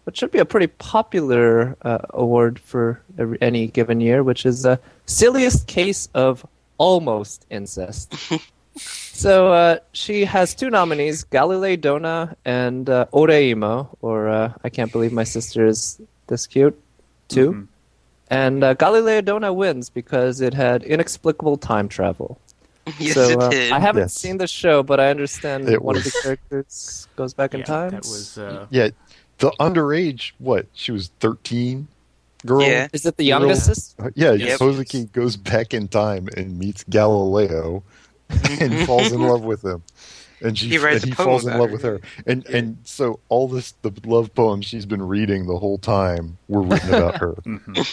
[SPEAKER 3] what should be a pretty popular uh, award for every, any given year, which is the silliest case of almost incest. [LAUGHS] so uh, she has two nominees: Galilei Donna and uh, Oreimo, or uh, I can't believe my sister is this cute. 2
[SPEAKER 1] Mhm.
[SPEAKER 3] And uh, Galileo Donna wins because it had inexplicable time travel. [LAUGHS]
[SPEAKER 2] yes,
[SPEAKER 3] so
[SPEAKER 2] it
[SPEAKER 3] uh,
[SPEAKER 2] did.
[SPEAKER 3] I haven't
[SPEAKER 4] Yes.
[SPEAKER 3] seen the show, but I understand
[SPEAKER 4] It
[SPEAKER 3] one of the characters goes back in
[SPEAKER 1] yeah,
[SPEAKER 3] time.
[SPEAKER 1] that was uh,
[SPEAKER 4] Yeah, the underage, what? She was 13 girl?
[SPEAKER 2] Yeah.
[SPEAKER 3] Is it the youngest
[SPEAKER 4] Real-
[SPEAKER 3] sister?
[SPEAKER 4] Uh, Yeah,
[SPEAKER 5] Yep.
[SPEAKER 4] Kozuki goes back in time and meets Galileo [LAUGHS] and falls in love with him. And she
[SPEAKER 2] He writes
[SPEAKER 4] and
[SPEAKER 2] a
[SPEAKER 4] he falls in love
[SPEAKER 2] her,
[SPEAKER 4] with her. And and so all this the love poems she's been reading the whole time were written about her. [LAUGHS]
[SPEAKER 1] mhm.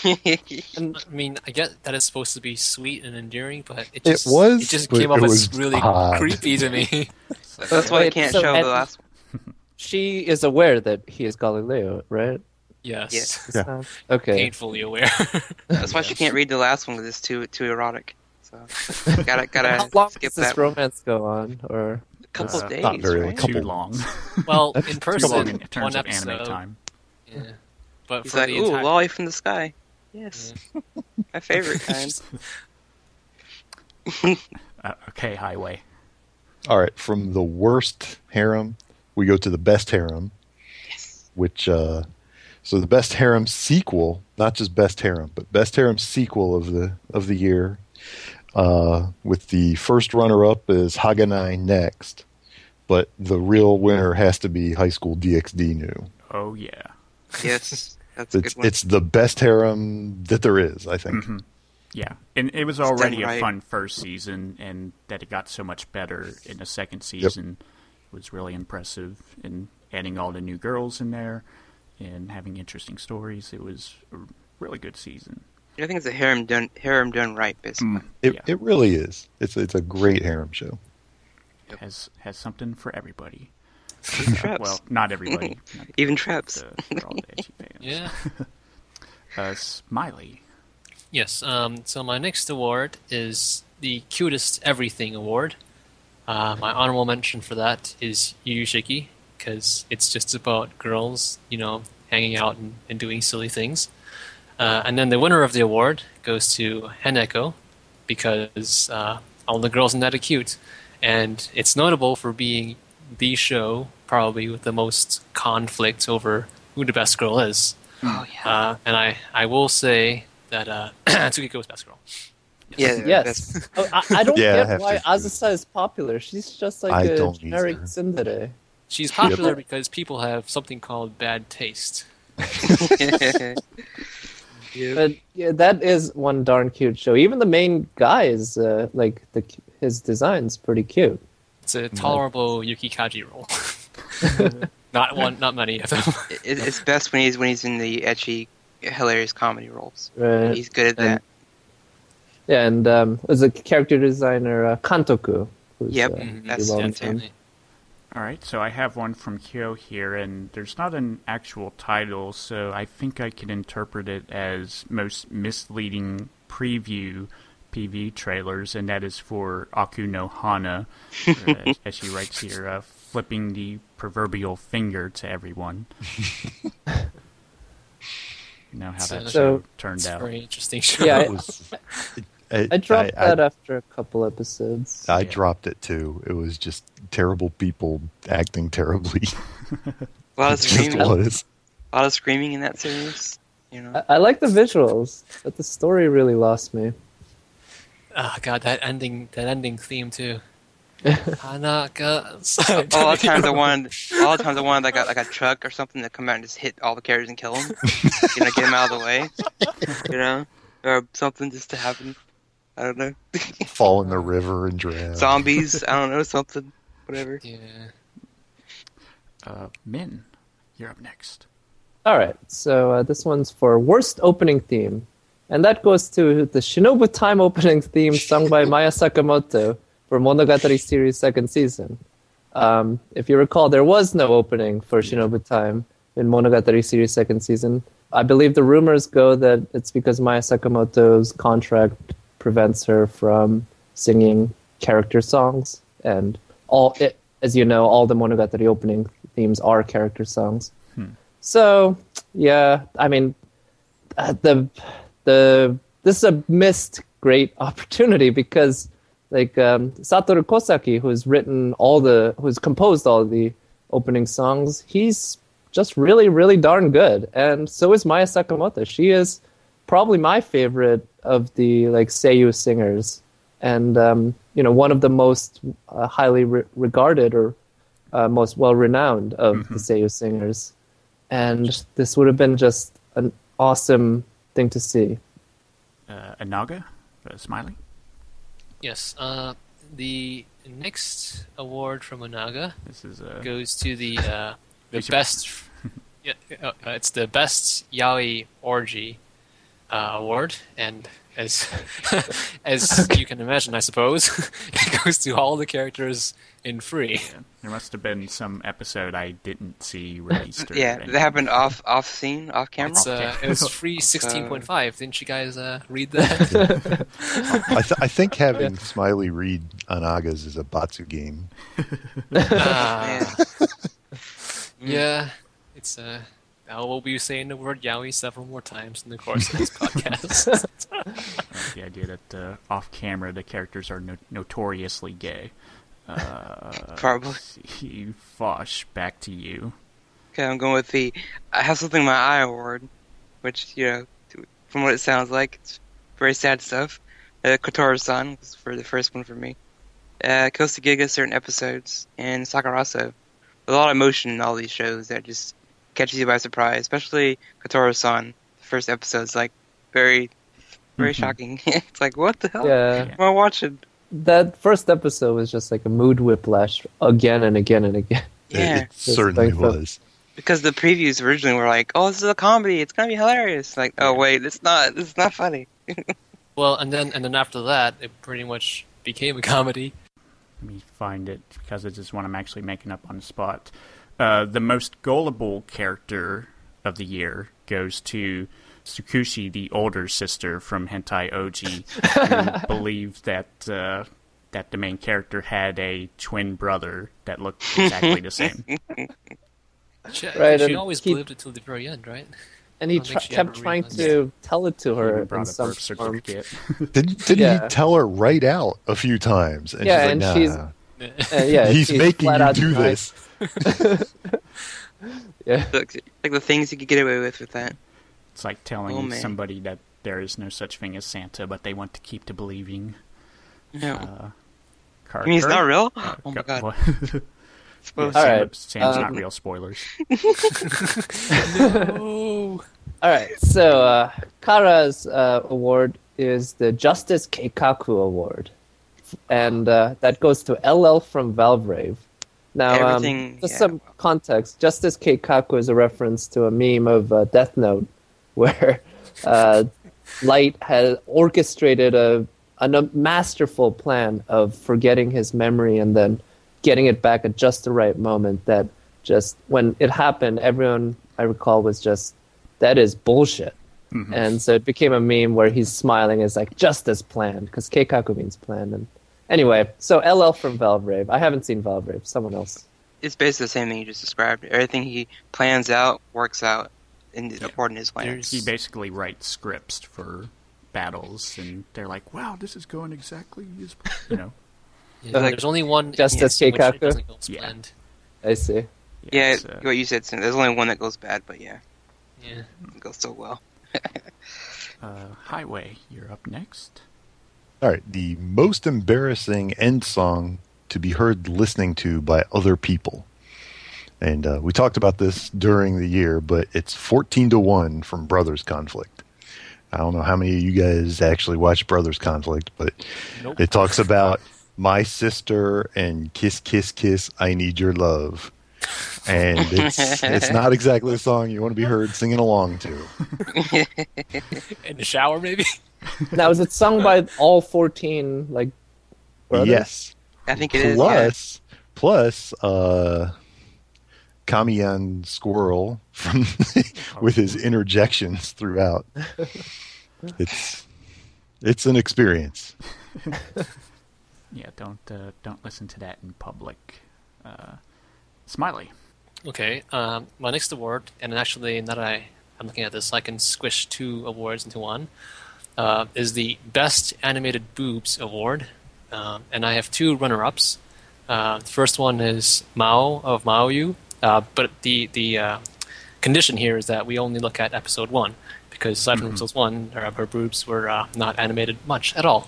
[SPEAKER 1] [LAUGHS]
[SPEAKER 3] And
[SPEAKER 5] I mean, I get that it's supposed to be sweet and endearing, but it
[SPEAKER 4] It
[SPEAKER 5] just
[SPEAKER 4] was,
[SPEAKER 5] it just came off
[SPEAKER 4] it
[SPEAKER 5] as really
[SPEAKER 4] odd.
[SPEAKER 5] creepy to me. [LAUGHS]
[SPEAKER 2] That's why I can't
[SPEAKER 3] so
[SPEAKER 2] show the last one.
[SPEAKER 3] she is aware that he is Galileo, right?
[SPEAKER 5] yes,
[SPEAKER 2] Yes.
[SPEAKER 4] Yeah.
[SPEAKER 3] Okay.
[SPEAKER 5] painfully aware.
[SPEAKER 2] That's why she can't read the last one because it's too too erotic. So gotta gotta
[SPEAKER 3] How long
[SPEAKER 2] skip
[SPEAKER 3] does this
[SPEAKER 2] that. one.
[SPEAKER 3] romance go on? Or
[SPEAKER 2] A couple
[SPEAKER 1] Uh,
[SPEAKER 2] of days,
[SPEAKER 4] not very
[SPEAKER 2] right?
[SPEAKER 4] Couple-
[SPEAKER 1] too long. [LAUGHS]
[SPEAKER 5] well,
[SPEAKER 4] That's
[SPEAKER 5] in person,
[SPEAKER 1] long in
[SPEAKER 5] one
[SPEAKER 1] terms of
[SPEAKER 5] episode.
[SPEAKER 1] anime time.
[SPEAKER 5] Yeah. But
[SPEAKER 2] He's
[SPEAKER 5] for
[SPEAKER 2] like,
[SPEAKER 5] the
[SPEAKER 2] ooh,
[SPEAKER 5] entire,
[SPEAKER 2] lolly from the sky. Yes, my favorite [LAUGHS] kind. [LAUGHS]
[SPEAKER 1] Uh, okay, Highway.
[SPEAKER 4] All right, from the worst harem, we go to the best harem,
[SPEAKER 2] yes.
[SPEAKER 4] which uh so the best harem sequel, not just best harem, but best harem sequel of the of the year. Uh, with the first runner up is Haganai next, but the real winner has to be High School DxD new.
[SPEAKER 1] Oh yeah.
[SPEAKER 2] Yes, that's a
[SPEAKER 4] It's
[SPEAKER 2] good one.
[SPEAKER 4] it's the best harem that there is, I think.
[SPEAKER 1] Mhm. Yeah, and it was
[SPEAKER 2] done
[SPEAKER 1] already a fun first season, and that it got so much better in the second season was really impressive. And adding all the new girls in there and having interesting stories, it was a really good season.
[SPEAKER 2] I think it's a harem done harem done right, basically.
[SPEAKER 4] It
[SPEAKER 1] yeah,
[SPEAKER 4] it really is. It's it's a great harem show.
[SPEAKER 1] has has something for everybody.
[SPEAKER 2] Even traps.
[SPEAKER 1] Well, not everybody. [LAUGHS] not
[SPEAKER 2] Even traps.
[SPEAKER 1] the- the
[SPEAKER 5] yeah. [LAUGHS]
[SPEAKER 1] Uh, Smiley.
[SPEAKER 5] Yes. Um, so my next award is the cutest everything award. Uh, my honorable mention for that is Yuyushiki because it's just about girls, you know, hanging out and, and doing silly things. Uh, and then the winner of the award goes to Henneko because uh, all the girls in that are cute, and it's notable for being the show probably with the most conflict over who the best girl is.
[SPEAKER 2] Oh yeah.
[SPEAKER 5] Uh, and I, I will say that uh, [CLEARS THROAT] Tsukiko is best girl.
[SPEAKER 2] yeah.
[SPEAKER 3] yes,
[SPEAKER 2] that's-
[SPEAKER 3] Oh, I, I don't [LAUGHS]
[SPEAKER 4] Yeah,
[SPEAKER 3] get
[SPEAKER 4] have
[SPEAKER 3] why
[SPEAKER 4] to.
[SPEAKER 3] Azusa is popular. She's just like
[SPEAKER 4] I
[SPEAKER 3] a
[SPEAKER 4] don't
[SPEAKER 3] generic tsundere.
[SPEAKER 5] She's popular because people have something called bad taste. [LAUGHS] [LAUGHS]
[SPEAKER 2] Yeah.
[SPEAKER 3] But yeah, that is one darn cute show. Even the main guy is uh, like the his design's pretty cute.
[SPEAKER 5] It's a tolerable Yuki Kaji role. [LAUGHS] [LAUGHS] not one, not many of them. [LAUGHS]
[SPEAKER 2] It- it's best when he's when he's in the ecchi, hilarious comedy roles.
[SPEAKER 3] Right.
[SPEAKER 2] He's good at
[SPEAKER 3] And-
[SPEAKER 2] that.
[SPEAKER 3] Yeah, and um, there's a character designer, uh, Kantoku. Who's,
[SPEAKER 2] Yep.
[SPEAKER 3] uh,
[SPEAKER 5] Mhm.
[SPEAKER 2] That's
[SPEAKER 3] well
[SPEAKER 2] yeah,
[SPEAKER 3] known.
[SPEAKER 5] definitely.
[SPEAKER 1] All right, so I have one from Kyo here, and there's not an actual title, so I think I can interpret it as most misleading preview PV trailers, and that is for Aku no Hana, uh, as, [LAUGHS] as she writes here, uh, flipping the proverbial finger to everyone. [LAUGHS] You know how that
[SPEAKER 3] So-
[SPEAKER 1] show turned
[SPEAKER 5] It's a
[SPEAKER 1] out.
[SPEAKER 5] very interesting show.
[SPEAKER 3] Yeah, [LAUGHS]
[SPEAKER 4] It was, I,
[SPEAKER 3] I dropped
[SPEAKER 4] I-
[SPEAKER 3] that after a couple episodes.
[SPEAKER 4] I
[SPEAKER 1] Yeah.
[SPEAKER 4] dropped it too. It was just terrible people acting terribly.
[SPEAKER 2] A lot of [LAUGHS]
[SPEAKER 4] It just
[SPEAKER 2] screaming. A lot of screaming in that series. You know.
[SPEAKER 3] I, I like the visuals, but the story really lost me.
[SPEAKER 5] Oh god, that ending, that ending theme too. [LAUGHS] Hanaka. [LAUGHS]
[SPEAKER 2] all the times I wanted, all the times I wanted like a like a truck or something to come out and just hit all the characters and kill them. you know, get them out of the way. You know, or something just to happen. I don't know. [LAUGHS]
[SPEAKER 4] Fall in the river and drown.
[SPEAKER 2] Zombies. I don't know [LAUGHS] something. Whatever.
[SPEAKER 5] Yeah.
[SPEAKER 1] Uh, Min, you're up next.
[SPEAKER 3] All right, so uh, this one's for worst opening theme, and that goes to the Shinobu Time opening theme sung by [LAUGHS] Maya Sakamoto for Monogatari series second season. Um, if you recall, there was no opening for Shinobu Time in Monogatari series second season. I believe the rumors go that it's because Maya Sakamoto's contract prevents her from singing character songs, and all it, as you know, all the Monogatari opening themes are character songs. So yeah, I mean, uh, the the this is a missed great [LAUGHS] opportunity because like um, Satoru Kosaki, who's written all the, who's composed all the opening songs, he's just really really darn good, and so is Maya Sakamoto. She is probably my favorite of the like seiyu singers, and um, you know one of the most uh, highly re- regarded or uh, most well renowned of the seiyu singers and this would have been just an awesome thing to see.
[SPEAKER 1] Uh, Anaga, uh, Smiley.
[SPEAKER 5] Yes. Uh, the next award from Onaga
[SPEAKER 1] This is uh,
[SPEAKER 5] goes to the uh, [LAUGHS] the best. [LAUGHS] Yeah, uh, it's the best yaoi orgy uh, award, and as [LAUGHS] as you can imagine, I suppose [LAUGHS] it goes to all the characters in free.
[SPEAKER 1] there must have been some episode I didn't see [LAUGHS] released.
[SPEAKER 2] Yeah,
[SPEAKER 1] anything.
[SPEAKER 2] that happened off off scene, off camera.
[SPEAKER 5] It's, uh, it was free
[SPEAKER 2] uh,
[SPEAKER 5] sixteen point five. Didn't you guys uh, read that?
[SPEAKER 4] I, th- I think having Smiley read Anagas is a Batsu game.
[SPEAKER 5] Ah.
[SPEAKER 2] Yeah.
[SPEAKER 5] Yeah, it's uh, I will be saying the word yaoi several more times in the course of this [LAUGHS] podcast. [LAUGHS]
[SPEAKER 1] The idea that uh, off camera the characters are no- notoriously gay. Uh, [LAUGHS]
[SPEAKER 2] Probably.
[SPEAKER 1] see, Fosh, back to you.
[SPEAKER 2] Okay, I'm going with the I have something in my eye award, which you know, from what it sounds like, it's very sad stuff. Uh, Kotoura-san was for the first one for me. Uh, Kosugiga certain episodes and Sakuraso. A lot of emotion in all these shows that just catches you by surprise, especially Kotoura-san. The first episode's like very, very
[SPEAKER 1] Mhm.
[SPEAKER 2] shocking. [LAUGHS] it's like what the hell
[SPEAKER 3] Yeah,
[SPEAKER 2] am I watching?
[SPEAKER 3] that first episode was just like a mood whiplash again and again and again.
[SPEAKER 4] It-
[SPEAKER 2] Yeah.
[SPEAKER 4] It, certainly
[SPEAKER 3] like
[SPEAKER 4] was.
[SPEAKER 2] Because the previews originally were like, "Oh, this is a comedy. It's gonna be hilarious." Like, oh wait, it's not. It's not funny. [LAUGHS]
[SPEAKER 5] well, and then and then after that, it pretty much became a comedy.
[SPEAKER 1] Let me find it because this is one I'm actually making up on the spot. Uh, the most gullible character of the year goes to Tsukushi, the older sister from Hentai Ouji, who [LAUGHS] believed that uh, that the main character had a twin brother that looked exactly the same.
[SPEAKER 5] She,
[SPEAKER 3] Right,
[SPEAKER 5] she
[SPEAKER 3] and
[SPEAKER 5] always
[SPEAKER 3] he-
[SPEAKER 5] believed it till the very end, right?
[SPEAKER 3] And he
[SPEAKER 5] I
[SPEAKER 3] tr- kept trying
[SPEAKER 5] realized
[SPEAKER 3] to tell it to her
[SPEAKER 1] Even
[SPEAKER 3] in some form. [LAUGHS]
[SPEAKER 4] Didn't, didn't
[SPEAKER 3] Yeah.
[SPEAKER 4] he tell her right out a few times? And
[SPEAKER 3] Yeah,
[SPEAKER 4] she's
[SPEAKER 3] and
[SPEAKER 4] like,
[SPEAKER 3] she's- Uh, yeah, [LAUGHS]
[SPEAKER 4] he's
[SPEAKER 3] she's
[SPEAKER 4] making you do this. [LAUGHS]
[SPEAKER 3] Yeah,
[SPEAKER 2] Look, like the things you could get away with with that.
[SPEAKER 1] It's like telling
[SPEAKER 2] Oh,
[SPEAKER 1] somebody that there is no such thing as Santa, but they want to keep to believing.
[SPEAKER 2] No,
[SPEAKER 1] Uh, Car-
[SPEAKER 2] you mean it's not real?
[SPEAKER 1] Uh,
[SPEAKER 2] Oh my god.
[SPEAKER 1] what? [LAUGHS] Yeah,
[SPEAKER 3] All
[SPEAKER 1] Sam-
[SPEAKER 3] right,
[SPEAKER 1] Sam's
[SPEAKER 3] um,
[SPEAKER 1] not real spoilers. [LAUGHS]
[SPEAKER 5] no.
[SPEAKER 3] All right, so uh, Kara's uh, award is the Justice Keikaku Award, and uh, that goes to LL from Valvrave. Now, um, just
[SPEAKER 2] yeah.
[SPEAKER 3] some context. Justice Keikaku is a reference to a meme of uh, Death Note, [LAUGHS] where uh, Light has orchestrated a a masterful plan of forgetting his memory and then getting it back at just the right moment. That just when it happened, everyone I recall was just that is bullshit. And so it became a meme where he's smiling as like just as planned because Keikaku means planned. And anyway, so LL from Valvrave. I haven't seen Valvrave. Someone else.
[SPEAKER 2] It's basically the same thing you just described. Everything he plans out works out in, according to his plan.
[SPEAKER 5] There's-
[SPEAKER 1] He basically writes scripts for battles, and they're like, "Wow, this is going exactly as you know." [LAUGHS]
[SPEAKER 5] Yeah,
[SPEAKER 2] Like-
[SPEAKER 5] there's only one
[SPEAKER 3] Just as
[SPEAKER 5] in which it
[SPEAKER 3] Keikaku?
[SPEAKER 5] go
[SPEAKER 1] Yeah.
[SPEAKER 5] planned.
[SPEAKER 3] I see.
[SPEAKER 2] Yeah,
[SPEAKER 1] it's, uh,
[SPEAKER 2] what you said. Sam, There's only one that goes bad, but yeah,
[SPEAKER 5] Yeah.
[SPEAKER 2] it goes so well. [LAUGHS]
[SPEAKER 1] uh, Highway, you're up next.
[SPEAKER 4] All right, the most embarrassing end song to be heard listening to by other people. And uh, we talked about this during the year, but it's 14 to 1 from Brothers Conflict. I don't know how many of you guys actually watch Brothers Conflict, but
[SPEAKER 5] Nope.
[SPEAKER 4] it talks about my sister and kiss, kiss, kiss, I need your love. And it's it's not exactly a song you want to be heard singing along to. [LAUGHS]
[SPEAKER 5] In the shower, maybe.
[SPEAKER 3] Now, is it sung by all 14, like, brothers?
[SPEAKER 4] Yes.
[SPEAKER 2] I think it is.
[SPEAKER 4] plus, plus, uh, Kamiyan Squirrel from [LAUGHS] with his interjections throughout. It's it's an experience. [LAUGHS]
[SPEAKER 1] Yeah, don't uh, don't listen to that in public. Uh, Smiley.
[SPEAKER 5] Okay. Um, my next award, and actually, now that I, I'm looking at this, I can squish two awards into one. Uh, is the Best Animated Boobs Award, um, and I have two runner-ups. Uh, the first one is Mao of Maoyu, uh, but the the uh, condition here is that we only look at episode one because aside from episode one, her, her boobs were uh, not animated much at all,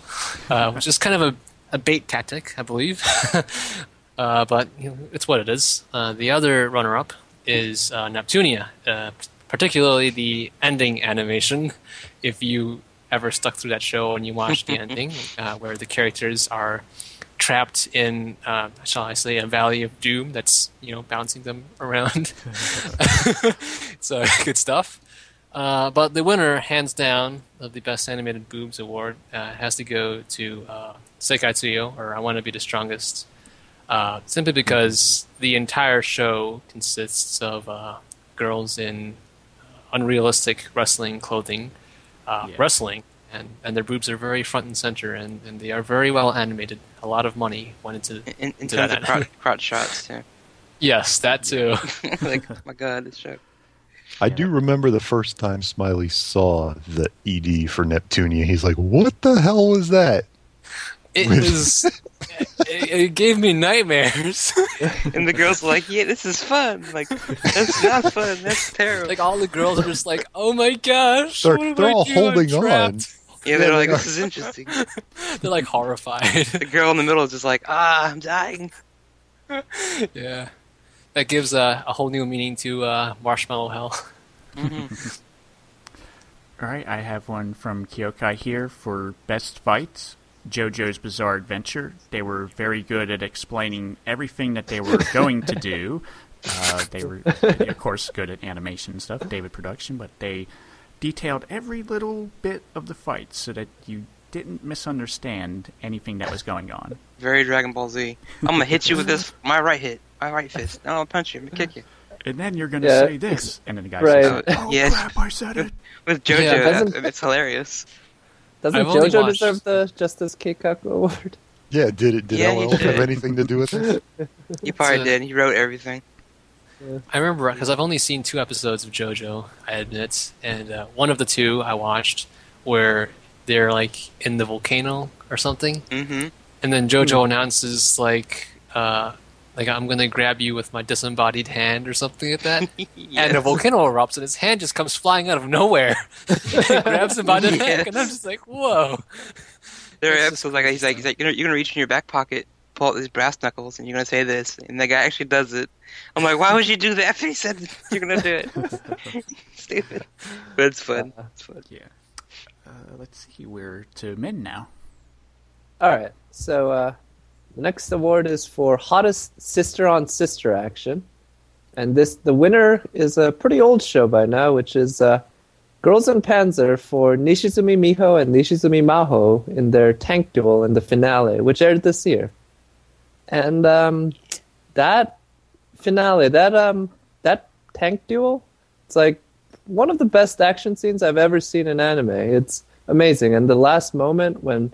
[SPEAKER 5] uh, which is kind of a, a bait tactic, I believe. [LAUGHS] uh, but you know, it's what it is. Uh, the other runner-up is uh, Neptunia, uh, particularly the ending animation. If you ever stuck through that show and you watched the [LAUGHS] ending, uh, where the characters are trapped in, uh, shall I say, a valley of doom that's you know bouncing them [LAUGHS] around. [LAUGHS] so good stuff. Uh, but the winner, hands down, of the Best Animated Boobs Award uh, has to go to uh, Sekai Tsuyo, or I Want to Be the Strongest, uh, simply because the entire show consists of uh, girls in unrealistic wrestling clothing, uh,
[SPEAKER 1] Yeah.
[SPEAKER 5] wrestling, and, and their boobs are very front and center, and, and they are very well animated. A lot of money went into
[SPEAKER 2] In, in
[SPEAKER 5] into
[SPEAKER 2] terms
[SPEAKER 5] that.
[SPEAKER 2] of crotch, crotch shots, too.
[SPEAKER 5] yes, that too. [LAUGHS] [LAUGHS]
[SPEAKER 2] like, oh my god, this show.
[SPEAKER 4] I do remember the first time Smiley saw the ED for Neptunia. He's like, "What the hell was that?"
[SPEAKER 5] It was. it, it gave me nightmares. [LAUGHS]
[SPEAKER 2] And the girls were like, yeah, this is fun. Like, that's not fun. That's terrible.
[SPEAKER 5] like all the girls are just like, "Oh my gosh,
[SPEAKER 4] They're,
[SPEAKER 5] what am
[SPEAKER 4] they're
[SPEAKER 5] I
[SPEAKER 4] all
[SPEAKER 5] doing? I'm
[SPEAKER 4] holding on.
[SPEAKER 5] trapped."
[SPEAKER 2] yeah, they're like, this [LAUGHS] is interesting. [LAUGHS]
[SPEAKER 5] They're like horrified.
[SPEAKER 2] The girl in the middle is just like, ah, I'm dying.
[SPEAKER 5] yeah, that gives a, a whole new meaning to uh, Marshmallow Hell.
[SPEAKER 1] All right, I have one from Kyokai here for best fights. JoJo's Bizarre Adventure. They were very good at explaining everything that they were going to do. [LAUGHS] Uh, they were, of course, good at animation and stuff, David production, but they detailed every little bit of the fight so that you didn't misunderstand anything that was going on.
[SPEAKER 2] Very Dragon Ball Z. I'm gonna hit you with this, my right hit, my right fist. No, I'll punch you, I'm gonna kick you.
[SPEAKER 1] And then you're going to
[SPEAKER 3] Yeah.
[SPEAKER 1] say this, and then the guy
[SPEAKER 3] Right.
[SPEAKER 1] says, "Oh
[SPEAKER 2] Yes.
[SPEAKER 1] crap, I said it." [LAUGHS]
[SPEAKER 2] With JoJo,
[SPEAKER 5] Yeah,
[SPEAKER 3] doesn't-
[SPEAKER 2] that- it's hilarious.
[SPEAKER 3] Doesn't
[SPEAKER 5] I've
[SPEAKER 3] JoJo
[SPEAKER 5] watched-
[SPEAKER 3] deserve the Justice Keikaku Award? [LAUGHS]
[SPEAKER 4] Yeah, did it? Did
[SPEAKER 2] Yeah, he
[SPEAKER 4] LL have anything to do with it? [LAUGHS]
[SPEAKER 2] He probably
[SPEAKER 5] a-
[SPEAKER 2] did. He wrote everything.
[SPEAKER 5] I remember because I've only seen two episodes of JoJo. I admit, and uh, one of the two I watched where they're like in the volcano or something,
[SPEAKER 2] Mm-hmm.
[SPEAKER 5] and then JoJo announces like, uh, like I'm gonna grab you with my disembodied hand or something like that. [LAUGHS] And a volcano erupts, and his hand just comes flying out of nowhere. [LAUGHS] he grabs him by the [LAUGHS] neck, and I'm just like, "Whoa!"
[SPEAKER 2] There are episodes like he's like he's like you're gonna, you're gonna reach in your back pocket, pull out these brass knuckles, and you're gonna say this, and the guy actually does it. I'm like, why would you do that? He said you're gonna do it. Stupid, but it's fun. It's fun.
[SPEAKER 1] Yeah. Uh, let's see, we're to men now.
[SPEAKER 3] All right. So uh, the next award is for hottest sister on sister action, and this the winner is a pretty old show by now, which is uh, Girls in Panzer for Nishizumi Miho and Nishizumi Maho in their tank duel in the finale, which aired this year. And um, that finale, that um, that tank duel, it's like one of the best action scenes I've ever seen in anime. It's amazing, and the last moment when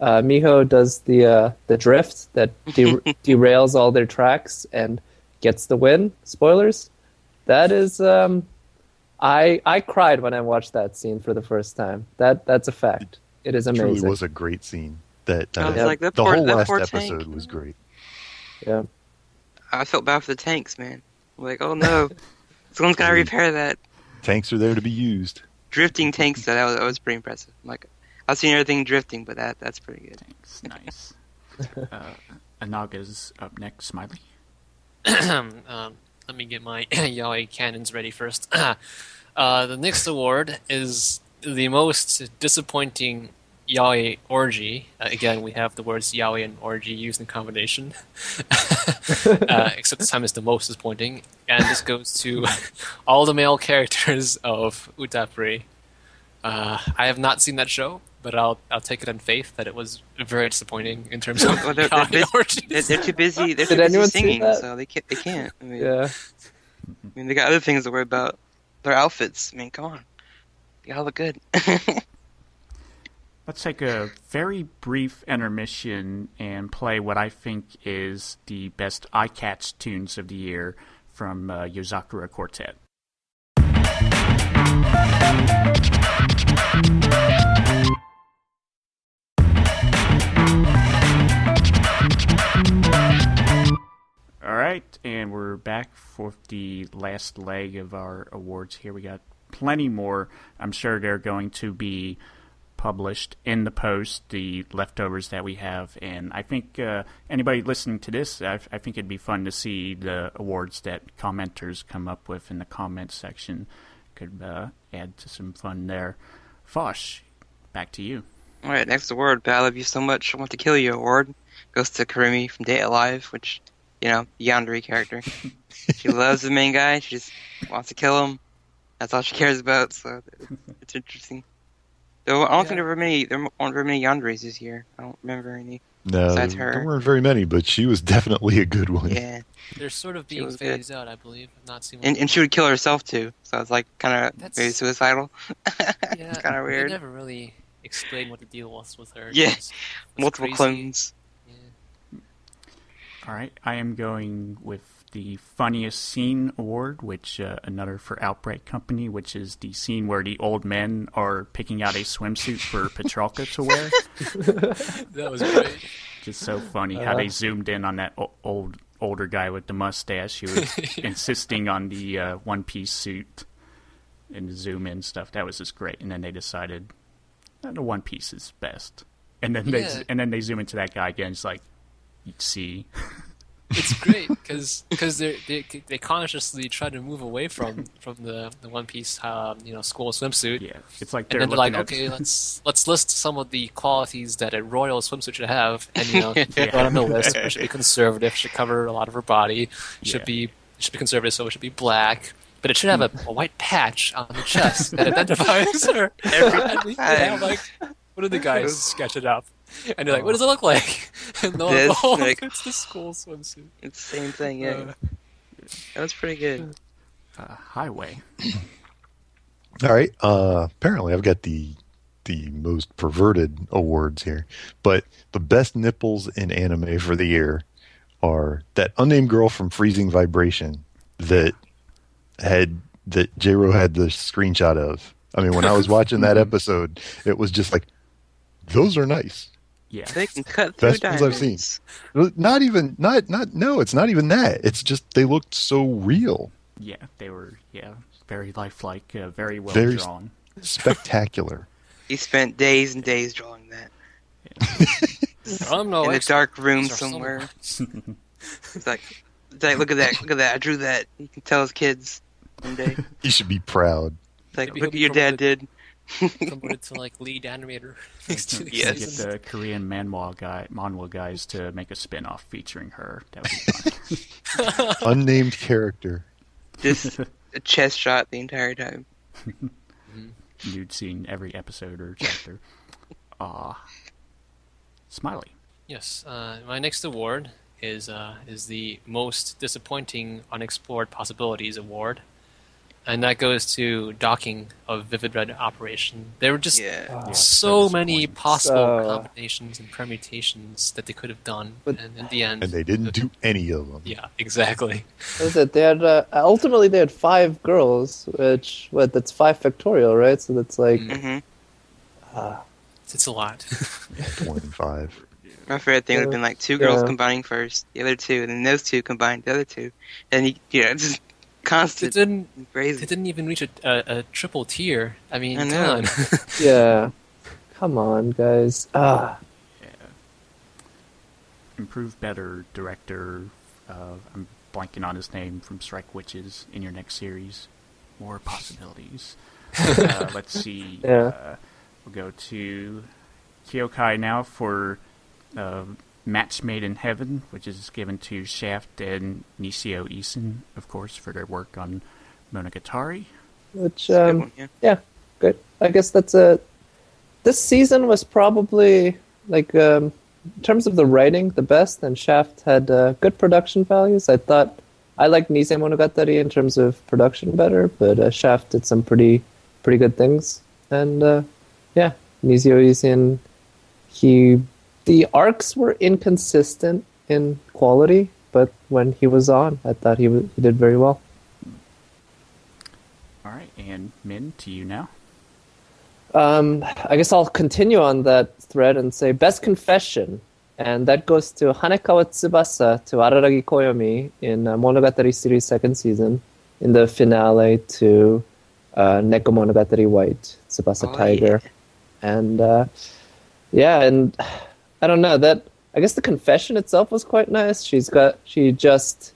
[SPEAKER 3] uh, Miho does the uh, the drift that [LAUGHS] de- derails all their tracks and gets the win. Spoilers. That is um, I I cried when I watched that scene for the first time. That that's a fact. It is amazing.
[SPEAKER 4] It truly was a great scene. That
[SPEAKER 2] I
[SPEAKER 4] uh,
[SPEAKER 2] was like, that
[SPEAKER 4] the
[SPEAKER 2] poor-
[SPEAKER 4] whole
[SPEAKER 2] that
[SPEAKER 4] last
[SPEAKER 2] poor
[SPEAKER 4] episode
[SPEAKER 2] tank.
[SPEAKER 4] was great.
[SPEAKER 3] Yeah.
[SPEAKER 2] I felt bad for the tanks, man. I'm like, oh no, [LAUGHS] someone's gotta repair that.
[SPEAKER 4] Tanks are there to be used.
[SPEAKER 2] Drifting tanks, though, that was, that was pretty impressive. I'm like, I've seen everything drifting, but that that's pretty good.
[SPEAKER 1] Thanks. Nice. uh, Anaga's up next. Smiley. [CLEARS THROAT]
[SPEAKER 5] um, let me get my [CLEARS THROAT] yaoi cannons ready first. [CLEARS THROAT] uh, the next award is the most disappointing yaoi orgy. Uh, again, we have the words yaoi and orgy used in combination. [LAUGHS] uh, except this time it's the most disappointing, and this goes to [LAUGHS] all the male characters of Utapri. Uh, I have not seen that show, but I'll I'll take it on faith that it was very disappointing in terms of [LAUGHS]
[SPEAKER 2] Well, they're, they're, busy, they're, they're too busy. They're
[SPEAKER 3] Did
[SPEAKER 2] too busy
[SPEAKER 3] anyone see
[SPEAKER 2] singing,
[SPEAKER 3] that?
[SPEAKER 2] so they can't. They can't. I mean,
[SPEAKER 3] Yeah.
[SPEAKER 2] I mean, they got other things to worry about. Their outfits. I mean, come on, they all look good. [LAUGHS]
[SPEAKER 1] Let's take a very brief intermission and play what I think is the best eye catch tunes of the year from uh, Yozakura Quartet. And we're back for the last leg of our awards here. We got plenty more. I'm sure they're going to be published in the post, the leftovers that we have. And I think uh, anybody listening to this, I, I think it'd be fun to see the awards that commenters come up with in the comments section. Could uh, add to some fun there. Fosh, back to you.
[SPEAKER 2] all right, next award. But I love you so much. I want to kill you. Award goes to Kurumi from Date A Live, which you know, the Yandere character. [LAUGHS] she loves the main guy. She just wants to kill him. That's all she cares about. So [LAUGHS] it's interesting. Though I don't think there were many. There weren't very many Yanderes this year. I don't remember any.
[SPEAKER 4] No,
[SPEAKER 2] Besides
[SPEAKER 4] there weren't very many, but she was definitely a good one.
[SPEAKER 2] Yeah,
[SPEAKER 5] They're sort of
[SPEAKER 2] She
[SPEAKER 5] being
[SPEAKER 2] was good.
[SPEAKER 5] out, I believe. I've not seen
[SPEAKER 2] and and she would kill herself too. So it's like kind of
[SPEAKER 5] That's-
[SPEAKER 2] maybe suicidal. [LAUGHS]
[SPEAKER 5] yeah,
[SPEAKER 2] kind of
[SPEAKER 5] They
[SPEAKER 2] weird.
[SPEAKER 5] never really explained what the deal was with her.
[SPEAKER 2] Yeah.
[SPEAKER 5] It's- it's
[SPEAKER 2] Multiple
[SPEAKER 5] crazy.
[SPEAKER 2] clones.
[SPEAKER 5] Yeah.
[SPEAKER 1] All right, I am going with the funniest scene award, which uh, another for Outbreak Company, which is the scene where the old men are picking out a swimsuit for [LAUGHS] Petralka to wear. [LAUGHS]
[SPEAKER 5] That was great.
[SPEAKER 1] Just so funny how they zoomed in on that o- old older guy with the mustache who was [LAUGHS] insisting on the uh, one piece suit and the zoom in stuff. That was just great. And then they decided "Eh, the one piece is best. And then they
[SPEAKER 5] Yeah.
[SPEAKER 1] and then they zoom into that guy again. It's like, you see,
[SPEAKER 5] it's great because they they they consciously try to move away from from the the one piece um, you know school swimsuit.
[SPEAKER 1] yeah, it's like
[SPEAKER 5] And
[SPEAKER 1] they're
[SPEAKER 5] then they're like,
[SPEAKER 1] at
[SPEAKER 5] okay, let's let's list some of the qualities that a royal swimsuit should have, and you know, [LAUGHS]
[SPEAKER 2] Yeah.
[SPEAKER 5] on the list. It should be conservative, should cover a lot of her body, should
[SPEAKER 1] Yeah.
[SPEAKER 5] be it should be conservative, so it should be black, but it should have a, a white patch on the chest that identifies [LAUGHS] her.
[SPEAKER 2] Every [LAUGHS]
[SPEAKER 5] And yeah,
[SPEAKER 2] time.
[SPEAKER 5] like, what do the guys sketch it up? And you're like, what does it look like? [LAUGHS] And they're
[SPEAKER 2] This,
[SPEAKER 5] like, oh,
[SPEAKER 2] like-
[SPEAKER 5] it's the school swimsuit.
[SPEAKER 2] It's the same thing. Yeah,
[SPEAKER 5] Uh,
[SPEAKER 2] that was pretty good.
[SPEAKER 1] uh, highway. [CLEARS THROAT]
[SPEAKER 4] All right. Uh, apparently, I've got the the most perverted awards here, but the best nipples in anime for the year are that unnamed girl from Freezing Vibration that had that J-Ro had the screenshot of. I mean, when I was watching that [LAUGHS] episode, it was just like, those are nice.
[SPEAKER 1] Yeah,
[SPEAKER 2] They can cut through
[SPEAKER 4] Best ones I've seen. Not even not not no, it's not even that. It's just they looked so real,
[SPEAKER 1] yeah, they were yeah very lifelike, uh, very well
[SPEAKER 4] Very-
[SPEAKER 1] drawn.
[SPEAKER 4] spectacular. [LAUGHS]
[SPEAKER 2] He spent days and days drawing that [LAUGHS]
[SPEAKER 5] I'm no
[SPEAKER 2] in a dark room
[SPEAKER 5] These are
[SPEAKER 2] somewhere.
[SPEAKER 5] some- [LAUGHS]
[SPEAKER 2] It's like, it's like, look at that, look at that. I drew that. You can tell his kids one day.
[SPEAKER 4] You should be proud.
[SPEAKER 2] It's like, look what your dad
[SPEAKER 5] promoted.
[SPEAKER 2] did. [LAUGHS]
[SPEAKER 5] promoted to like lead animator [LAUGHS] next two
[SPEAKER 2] Yes.
[SPEAKER 1] Get the Korean manhwa guy, manhwa guys to make a spin-off featuring her. That would be fun. [LAUGHS]
[SPEAKER 4] Unnamed character.
[SPEAKER 2] Just a chest shot the entire time.
[SPEAKER 1] You'd seen every episode or chapter. Ah, Smiley.
[SPEAKER 5] Yes, uh, my next award is uh, is the most disappointing unexplored possibilities award, and that goes to docking of Vivid Red Operation. There were just
[SPEAKER 2] Yeah.
[SPEAKER 3] Ah,
[SPEAKER 5] so
[SPEAKER 1] so
[SPEAKER 5] many possible
[SPEAKER 3] So-
[SPEAKER 5] combinations and permutations that they could have done,
[SPEAKER 3] But-
[SPEAKER 5] and in the end,
[SPEAKER 4] And they didn't do any of them.
[SPEAKER 5] Yeah, exactly.
[SPEAKER 3] What is it? They had uh, ultimately they had five girls, which what that's five factorial, right? So that's like
[SPEAKER 5] Mm.
[SPEAKER 2] hmm
[SPEAKER 3] ah,
[SPEAKER 5] It's a lot. [LAUGHS]
[SPEAKER 4] 25.
[SPEAKER 2] My favorite thing would have been like two girls
[SPEAKER 3] Yeah.
[SPEAKER 2] combining first, the other two, and then those two combined the other two, and you, you [LAUGHS] know, just
[SPEAKER 5] it didn't.
[SPEAKER 2] and
[SPEAKER 5] It didn't even reach a, a, a triple tier. I mean,
[SPEAKER 2] I
[SPEAKER 5] come on. [LAUGHS]
[SPEAKER 3] yeah. Come on, guys. Ah,
[SPEAKER 1] Yeah. Improve better director. Uh, I'm blanking on his name from Strike Witches in your next series. More possibilities. [LAUGHS] uh, let's see.
[SPEAKER 3] Yeah.
[SPEAKER 1] Uh, we'll go to Kyokai now for uh, Match Made in Heaven, which is given to Shaft and Nisio Isin, of course, for their work on Monogatari.
[SPEAKER 3] which
[SPEAKER 2] It's good
[SPEAKER 3] um,
[SPEAKER 2] one, yeah.
[SPEAKER 3] yeah, good. I guess that's a. This season was probably like um, in terms of the writing, the best, and Shaft had uh, good production values. I thought I liked Nisemonogatari in terms of production better, but uh, Shaft did some pretty pretty good things, and uh, yeah, Nisio Isin, he the arcs were inconsistent in quality, but when he was on, I thought he, w- he did very well.
[SPEAKER 1] All right, and Min, to you now.
[SPEAKER 3] Um, I guess I'll continue on that thread and say best confession, and that goes to Hanekawa Tsubasa to Araragi Koyomi in uh, Monogatari series second season, in the finale to uh, Neko Monogatari White Tsubasa
[SPEAKER 2] Oh,
[SPEAKER 3] Tiger, and uh, yeah, and I don't know that. I guess the confession itself was quite nice. She's got she just,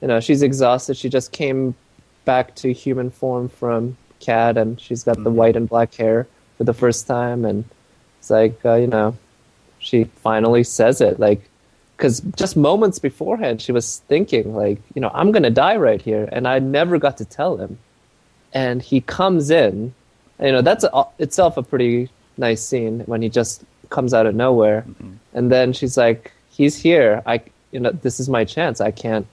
[SPEAKER 3] you know, she's exhausted. She just came back to human form from cat, and she's got the
[SPEAKER 1] Mhm.
[SPEAKER 3] white and black hair for the first time, and it's like uh, you know, she finally says it, like because just moments beforehand she was thinking like you know I'm gonna die right here, and I never got to tell him, and he comes in, you know that's a, itself a pretty nice scene when he just comes out of nowhere, and then she's like he's here, I you know this is my chance, I can't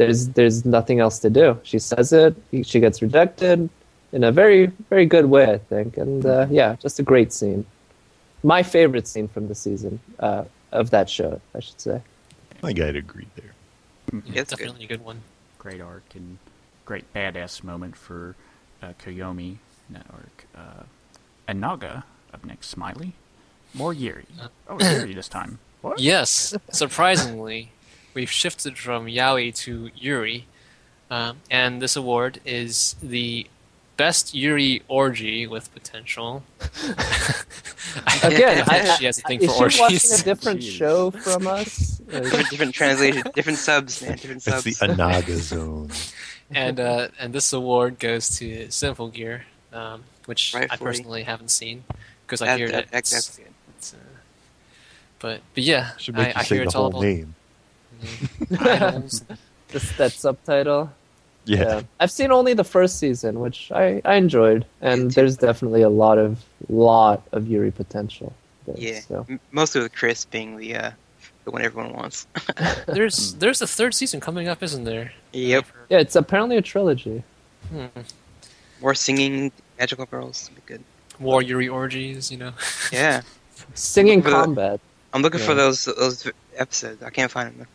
[SPEAKER 3] there's there's nothing else to do. She says it. She gets rejected in a very very good way, I think. And uh, yeah, just a great scene. My favorite scene from the season uh, of that show, I should say.
[SPEAKER 4] I think I'd agree there.
[SPEAKER 2] Yeah, it's good.
[SPEAKER 5] Definitely a good one.
[SPEAKER 1] great arc and great badass moment for uh, Koyomi in that arc. Uh, Anaga up next, Smiley. More Yuri. Oh, [COUGHS] Yuri this time. What?
[SPEAKER 5] Yes, surprisingly, [LAUGHS] we've shifted from Yaoi to Yuri, um, and this award is the best Yuri orgy with potential. [LAUGHS]
[SPEAKER 3] Again,
[SPEAKER 5] think
[SPEAKER 3] I,
[SPEAKER 5] she has a thing for
[SPEAKER 3] is
[SPEAKER 5] for
[SPEAKER 3] she watching a different [LAUGHS]
[SPEAKER 1] Jeez.
[SPEAKER 3] show from us?
[SPEAKER 2] Different, different translation, different subs, man, different
[SPEAKER 4] That's
[SPEAKER 2] subs.
[SPEAKER 4] the Anaga zone.
[SPEAKER 5] and uh, and this award goes to Symphogear, um, which I personally haven't seen because I
[SPEAKER 2] That-
[SPEAKER 5] hear
[SPEAKER 2] that-
[SPEAKER 5] that it's,
[SPEAKER 2] that's good.
[SPEAKER 5] It's, uh, but but yeah,
[SPEAKER 4] Should
[SPEAKER 5] I,
[SPEAKER 4] make you
[SPEAKER 5] I
[SPEAKER 4] say
[SPEAKER 5] hear
[SPEAKER 4] the
[SPEAKER 5] it's all
[SPEAKER 4] whole
[SPEAKER 5] about
[SPEAKER 4] name. [LAUGHS]
[SPEAKER 3] that subtitle.
[SPEAKER 4] Yeah.
[SPEAKER 3] I've seen only the first season, which I, I enjoyed, and
[SPEAKER 2] Me
[SPEAKER 3] there's definitely a lot of lot of Yuri potential. there,
[SPEAKER 2] Yeah,
[SPEAKER 3] so.
[SPEAKER 2] M- mostly with Chris being the uh, the one everyone wants. [LAUGHS] [LAUGHS]
[SPEAKER 5] There's there's a third season coming up, isn't there?
[SPEAKER 2] Yep.
[SPEAKER 3] Yeah, it's apparently a trilogy.
[SPEAKER 5] Hmm.
[SPEAKER 2] More singing magical girls would be good.
[SPEAKER 5] War Yuri orgies, you know.
[SPEAKER 2] Yeah,
[SPEAKER 3] Singing
[SPEAKER 2] But-
[SPEAKER 3] combat.
[SPEAKER 2] I'm looking for those those episodes. I can't find them.